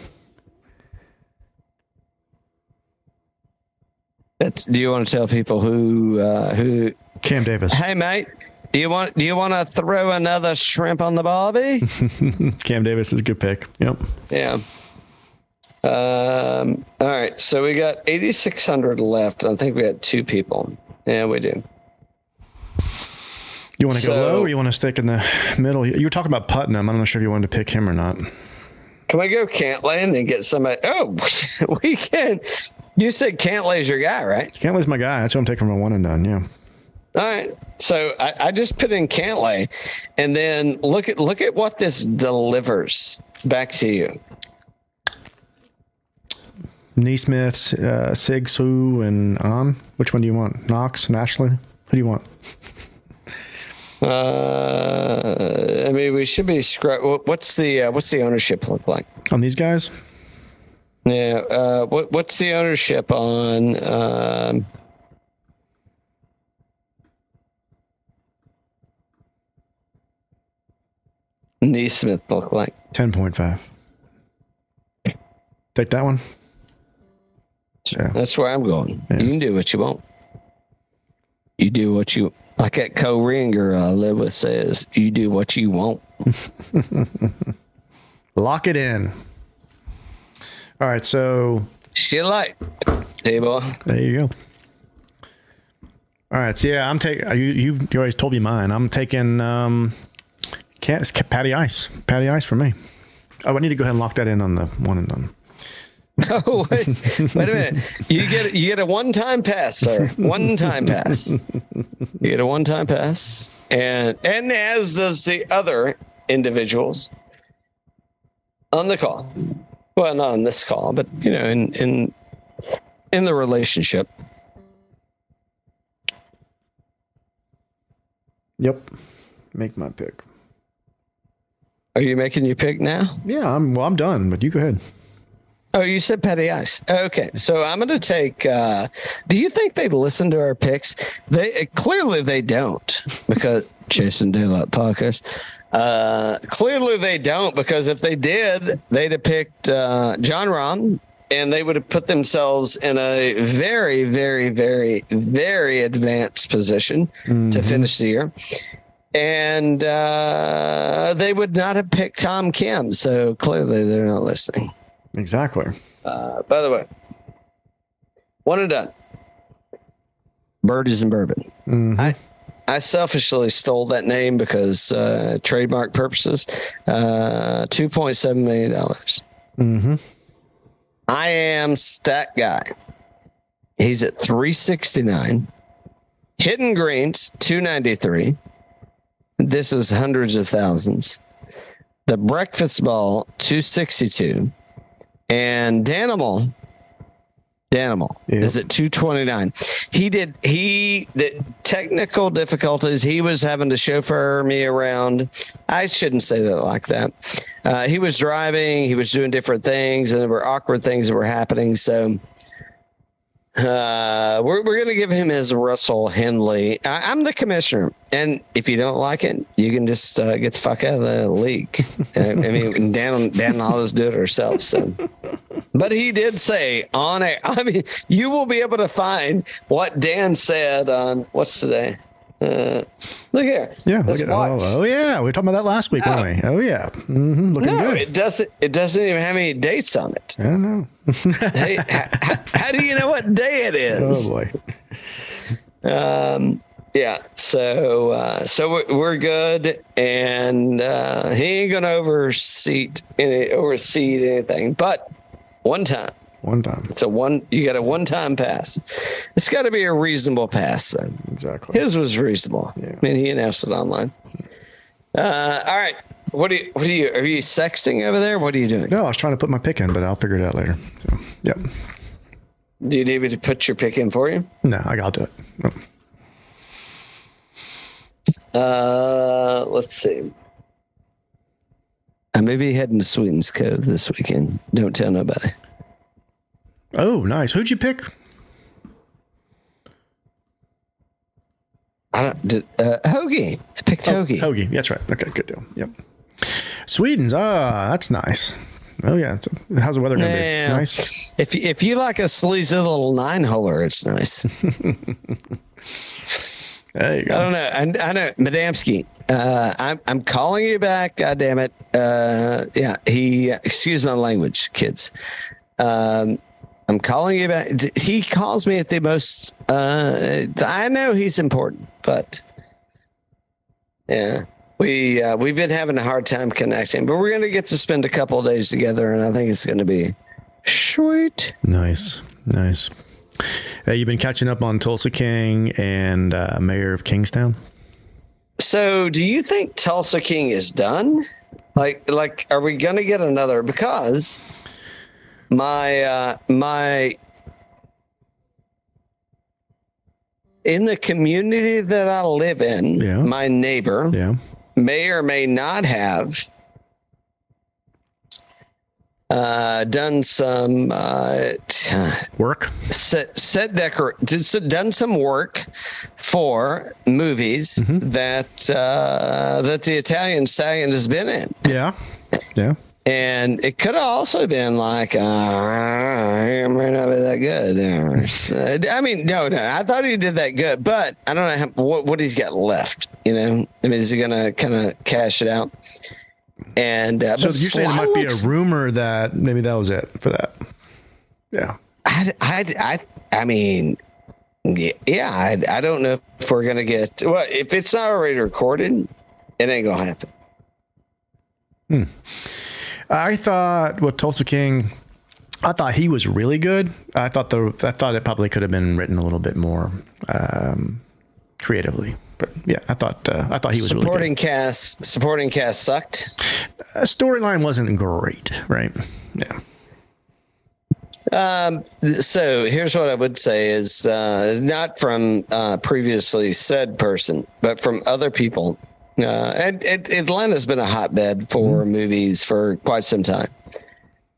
to? Do you want to tell people who uh, who? Cam Davis. Hey, mate. Do you want do you want to throw another shrimp on the barbie? <laughs> Cam Davis is a good pick. Yep. yeah. Um. All right. So we got eighty six hundred left. I think we got two people. Yeah, we do. You want to go low or you want to stick in the middle? You were talking about Putnam. I'm not sure if you wanted to pick him or not. Can we go Cantlay and then get somebody? Oh, <laughs> we can. You said Cantlay's your guy, right? Can't lose my guy. That's what I'm taking from a one and done. Yeah. All right. So I, I just put in Cantlay, and then look at look at what this delivers back to you. NeSmith, uh, Sig Su, and On. Which one do you want? Knox and Ashley? Who do you want? Uh, I mean, we should be scrub. What's the uh, what's the ownership look like? On these guys? Yeah. Uh, what what's the ownership on? Um, NeSmith look like? 10.5. Take that one. Yeah. That's where I'm going. Yes. You can do what you want. You do what you like. That co ringer uh, Lewis says. You do what you want. <laughs> Lock it in. All right. So Shit like, T-boy. there you go. All right. So yeah, I'm taking. You, you you already told me mine. I'm taking. Um, can't it's Patty Ice. Patty Ice for me. Oh, I need to go ahead and lock that in on the one and done. <laughs> Oh wait, wait a minute. You get you get a one time pass, sir. One time pass. You get a one time pass, and and as does the other individuals on the call. Well, not on this call, but you know, in in in the relationship. Yep. Make my pick. Are you making your pick now? Yeah. I'm well. I'm done. But you go ahead. Oh, you said Patty Ice. Okay, so I'm going to take. Uh, do you think they listen to our picks? They clearly they don't because <laughs> Jason Daylight podcast. Uh, clearly they don't because if they did, they'd have picked uh, Jon Rahm and they would have put themselves in a very, very, very, very advanced position to finish the year. And uh, they would not have picked Tom Kim. So clearly they're not listening. Exactly. Uh, by the way, one and done. Birdies and bourbon. I I selfishly stole that name because uh, trademark purposes. Uh, Two point seven million dollars. Mm-hmm. I am stat guy. He's at three sixty nine. Hidden greens two ninety three. This is hundreds of thousands. The breakfast ball two sixty two. And Danimal, Danimal Yep. is at 229. He did, he, the technical difficulties, he was having to chauffeur me around. I shouldn't say that like that. Uh, he was driving, he was doing different things, and there were awkward things that were happening. So, uh, we're, we're to give him his Russell Henley. I, I'm the commissioner. And if you don't like it, you can just uh, get the fuck out of the league. <laughs> I, I mean, Dan, Dan and I'll just do it ourselves. So. But he did say on air, <laughs> I mean, you will be able to find what Dan said on what's today? Uh, look here. Yeah. Let's look at- watch. Oh, oh, yeah. We were talking about that last week, weren't we? Oh yeah. Mm-hmm. Looking no, good. it doesn't. It doesn't even have any dates on it. I don't know. <laughs> hey, how, how do you know what day it is? Oh boy. Um, yeah. So, uh, so we're, we're good, and uh, he ain't gonna overseat any overseat anything. But one time, One time. it's a one. You got a one time pass. It's got to be a reasonable pass. So Exactly. his was reasonable. Yeah. I mean, he announced it online. Uh, all right. What do you? What do you? Are you sexting over there? What are you doing? No, I was trying to put my pick in, but I'll figure it out later. So, yep. Do you need me to put your pick in for you? No, I got to do it. No. Uh, let's see. I may be heading to Sweetens Cove this weekend. Don't tell nobody. Oh, nice. Who'd you pick? I don't. Did, uh, Hoge. I picked Hoge. Hoge. That's right. Okay, good deal. Yep. Sweetens. Ah, that's nice. Oh yeah. It's- How's the weather gonna Yeah. be? Nice. If you- if you like a sleazy little nine holer, it's nice. <laughs> There you I don't know. I, I know, Madamski. Uh, I'm I'm calling you back. God damn it. Uh, yeah. He. Excuse my language, kids. Um, I'm calling you back. He calls me at the most. Uh, I know he's important, but yeah, we uh, we've been having a hard time connecting. But we're gonna get to spend a couple of days together, and I think it's gonna be sweet. Nice. Nice. Uh, you've been catching up on Tulsa King and uh, Mayor of Kingstown. So, do you think Tulsa King is done? Like, like, are we gonna get another? Because my uh, my in the community that I live in, Yeah. my neighbor Yeah. may or may not have uh, done some uh, Work. set set decor done some work for movies that uh, that the Italian stallion has been in, Yeah. Yeah. And it could have also been like uh, it might not be that good. I mean, no, no, I thought he did that good, but I don't know how, what what he's got left. You know, I mean, is he gonna kind of cash it out? And uh, So you're saying it Sly might be a rumor that maybe that was it for that. Yeah. I, I, I, I mean, yeah, I, I don't know if we're gonna get well if it's not already recorded, it ain't gonna happen. I thought with Tulsa King, I thought he was really good. I thought the I thought it probably could have been written a little bit more um, creatively. But yeah, I thought uh, I thought he was supporting really cast, supporting cast sucked. Uh, storyline wasn't great, right? Yeah. Um, so here's what I would say is uh, not from uh, previously said person, but from other people. Uh, and, and Atlanta's been a hotbed for movies for quite some time.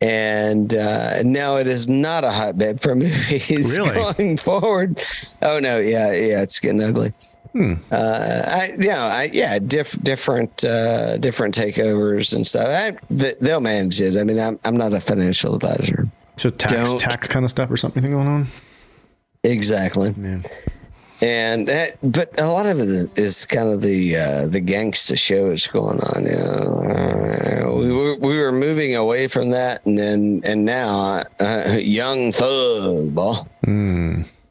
And uh, now it is not a hotbed for <laughs> movies Really? going forward. Oh no, yeah, yeah, it's getting ugly. Uh, I, you know, I, yeah, diff, different, uh, different takeovers and stuff. I, th- they'll manage it. I mean, I'm, I'm not a financial advisor. So tax Don't- tax kind of stuff or something going on. Exactly. Yeah. And that, but a lot of it is, is kind of the uh, the gangsta shows going on. You know? We were we were moving away from that, and then and now uh, young thug, ball.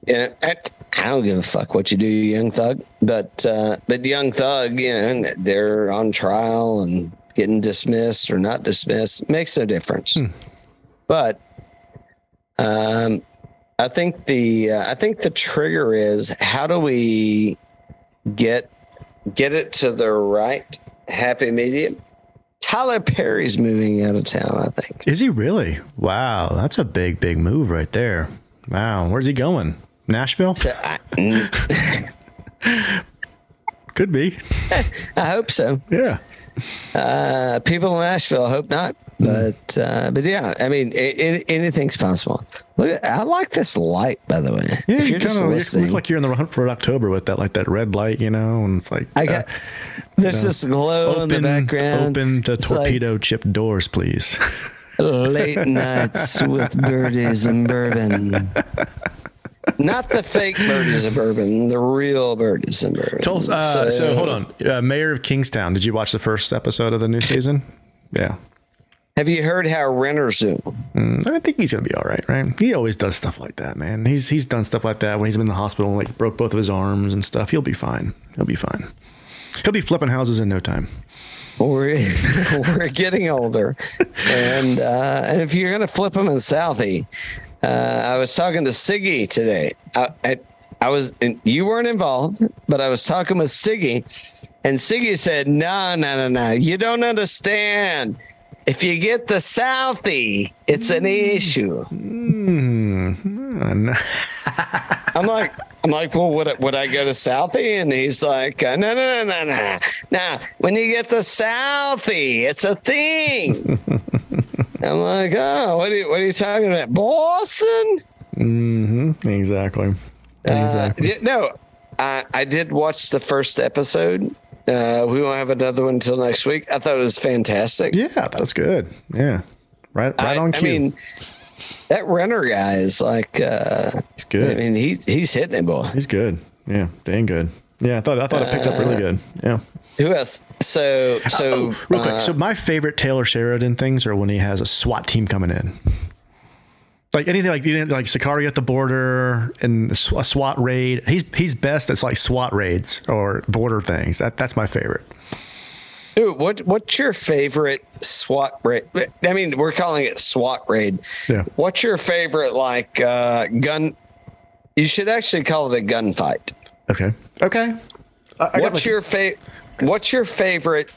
Yeah, I, I don't give a fuck what you do, young thug. But uh, but young thug, you know, they're on trial and getting dismissed or not dismissed makes no difference. But um, I think the uh, I think the trigger is how do we get get it to the right happy medium. Tyler Perry's moving out of town. I think. Is he really? Wow, that's a big, big move right there. Wow, where's he going? Nashville? So I, <laughs> Could be. <laughs> I hope so. Yeah. Uh, people in Nashville hope not, but uh, but yeah, I mean, a- a- anything's possible. Look, I like this light, by the way. Yeah, you kind of look like you're in the hunt for October with that, like that red light, you know, and it's like I got uh, there's this glow in the background. Open the It's like torpedo chip doors, please. late <laughs> nights with birdies and bourbon. Not the fake birdies and bourbon, the real birdies and bourbon. Us, uh, so, hold on, uh, Mayor of Kingstown. Did you watch the first episode of the new season? Yeah, Have you heard how renters do? Mm, I think he's gonna be all right, right? He always does stuff like that, man. He's he's done stuff like that when he's been in the hospital, like broke both of his arms and stuff. He'll be fine. He'll be fine. He'll be flipping houses in no time. We're, <laughs> we're getting older, and uh, and if you're gonna flip them in Southie, uh, I was talking to Siggy today. I, I, I was and you weren't involved, but I was talking with Siggy, and Siggy said, "No, no, no, no, you don't understand. If you get the Southie, it's an issue." No- I'm like, I'm like, well, would I, would I go to Southie? And he's like, uh, no, no, no, no, no. Now, when you get the Southie, it's a thing. <laughs> I'm like, oh, what are you, what are you talking about, Boston? Mhm, exactly. Uh, Exactly. no, I, I did watch the first episode. Uh, we won't have another one until next week. I thought it was fantastic. yeah, that's good. Yeah, right, right I, on I cue. mean, that Renner guy is like, uh, He's good. I mean, he's he's hitting it, boy. He's good. Yeah, dang good. Yeah, I thought I thought it picked up really good. Yeah. Who else? So so Oh, real quick. uh, so my favorite Taylor Sheridan things are when he has a SWAT team coming in. Like anything like like Sicario at the border and a SWAT raid. He's he's best at like SWAT raids or border things. That that's my favorite. Dude, what what's your favorite SWAT raid? I mean, we're calling it SWAT raid. Yeah. What's your favorite like uh, gun? You should actually call it a gunfight. Okay. Okay. I, I got What's my- your fa- What's your favorite?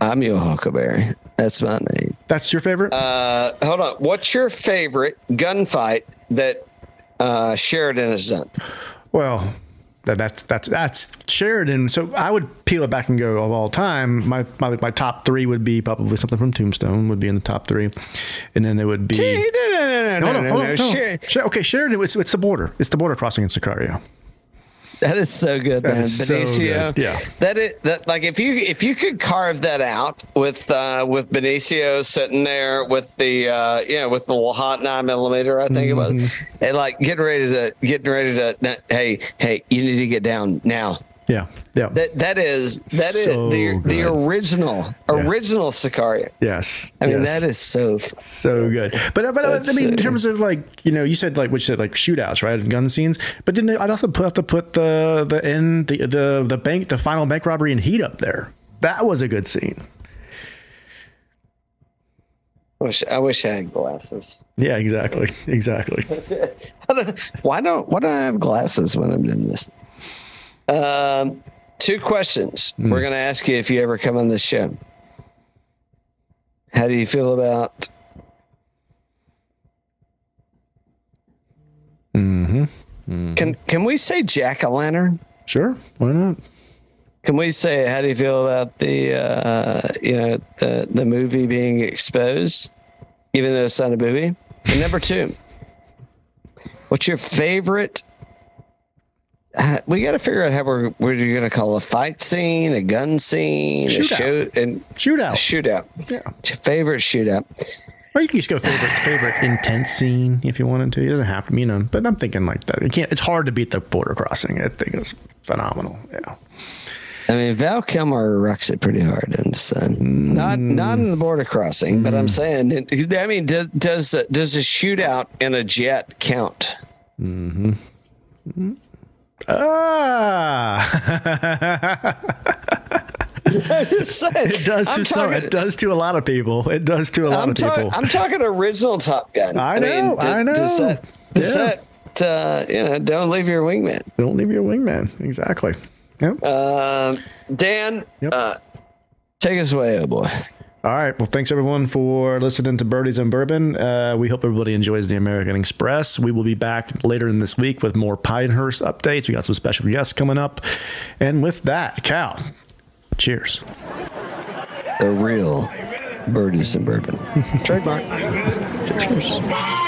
I'm your Huckleberry. That's my name. That's your favorite? Uh, hold on. What's your favorite gunfight that uh, Sheridan has done? Well, that, that's that's that's Sheridan. So I would peel it back and go of all time. My my my top three would be probably something from Tombstone would be in the top three, and then there would be. No, no, no, no, Hold no, on, no, no. no. Sher- Sher- okay, Sheridan. It's, it's the border. It's the border crossing in Sicario. That is so good, man. is so Benicio. good, yeah. That it that like if you if you could carve that out with uh with Benicio sitting there with the uh you know with the little hot nine millimeter, I think it was, Mm-hmm. and like getting ready to getting ready to hey hey you need to get down now. Yeah, yeah. That that is that is So the the good. original original Sicario. yes. I mean yes. that is so so good. But but I That's mean, in terms of like you know, you said like what you said like shootouts, right? Gun scenes. But didn't they, I'd also put, have to put the the end the the the bank the final bank robbery in Heat up there. That was a good scene. wish I wish I had glasses. Yeah, exactly, exactly. Don't- <laughs> why don't why don't I have glasses when I'm doing this? Um, two questions. Hmm. We're going to ask you if you ever come on this show. How do you feel about? Mm-hmm. Can can we say jack o' lantern? Sure, why not? Can we say how do you feel about the uh, you know the the movie being exposed, even though it's not a movie? And number two, what's your favorite? Uh, we got to figure out how we're you're going to call a fight scene, a gun scene, a shoot, and a Shootout. shootout. Yeah. Your favorite shootout? Or you can just go favorite favorite intense scene if you wanted to. It doesn't have to be, you know. But I'm thinking like that. You can't. It's hard to beat the border crossing. I think it's phenomenal. Yeah. I mean, Val Kilmer rocks it pretty hard in the sun. Not mm. not in the border crossing, but I'm mm. saying. I mean, does does does a shootout in a jet count? Mm-hmm. Mm-hmm. Ah. I'm just saying. it does to I'm some. talking- It does to a lot of people. It does to a lot I'm, of people. I'm talking original Top Gun. I know, d- I know. Does that, does Yeah. that uh, you know, don't leave your wingman. Don't leave your wingman. Exactly. Yep. Um, Dan, Yep. uh, take us away, oh boy. All right. Well, thanks everyone for listening to Birdies and Bourbon. Uh, we hope everybody enjoys the American Express. We will be back later in this week with more Pinehurst updates. We got some special guests coming up. And with that, Cal, cheers. The real birdies and bourbon. <laughs> Trademark. Cheers.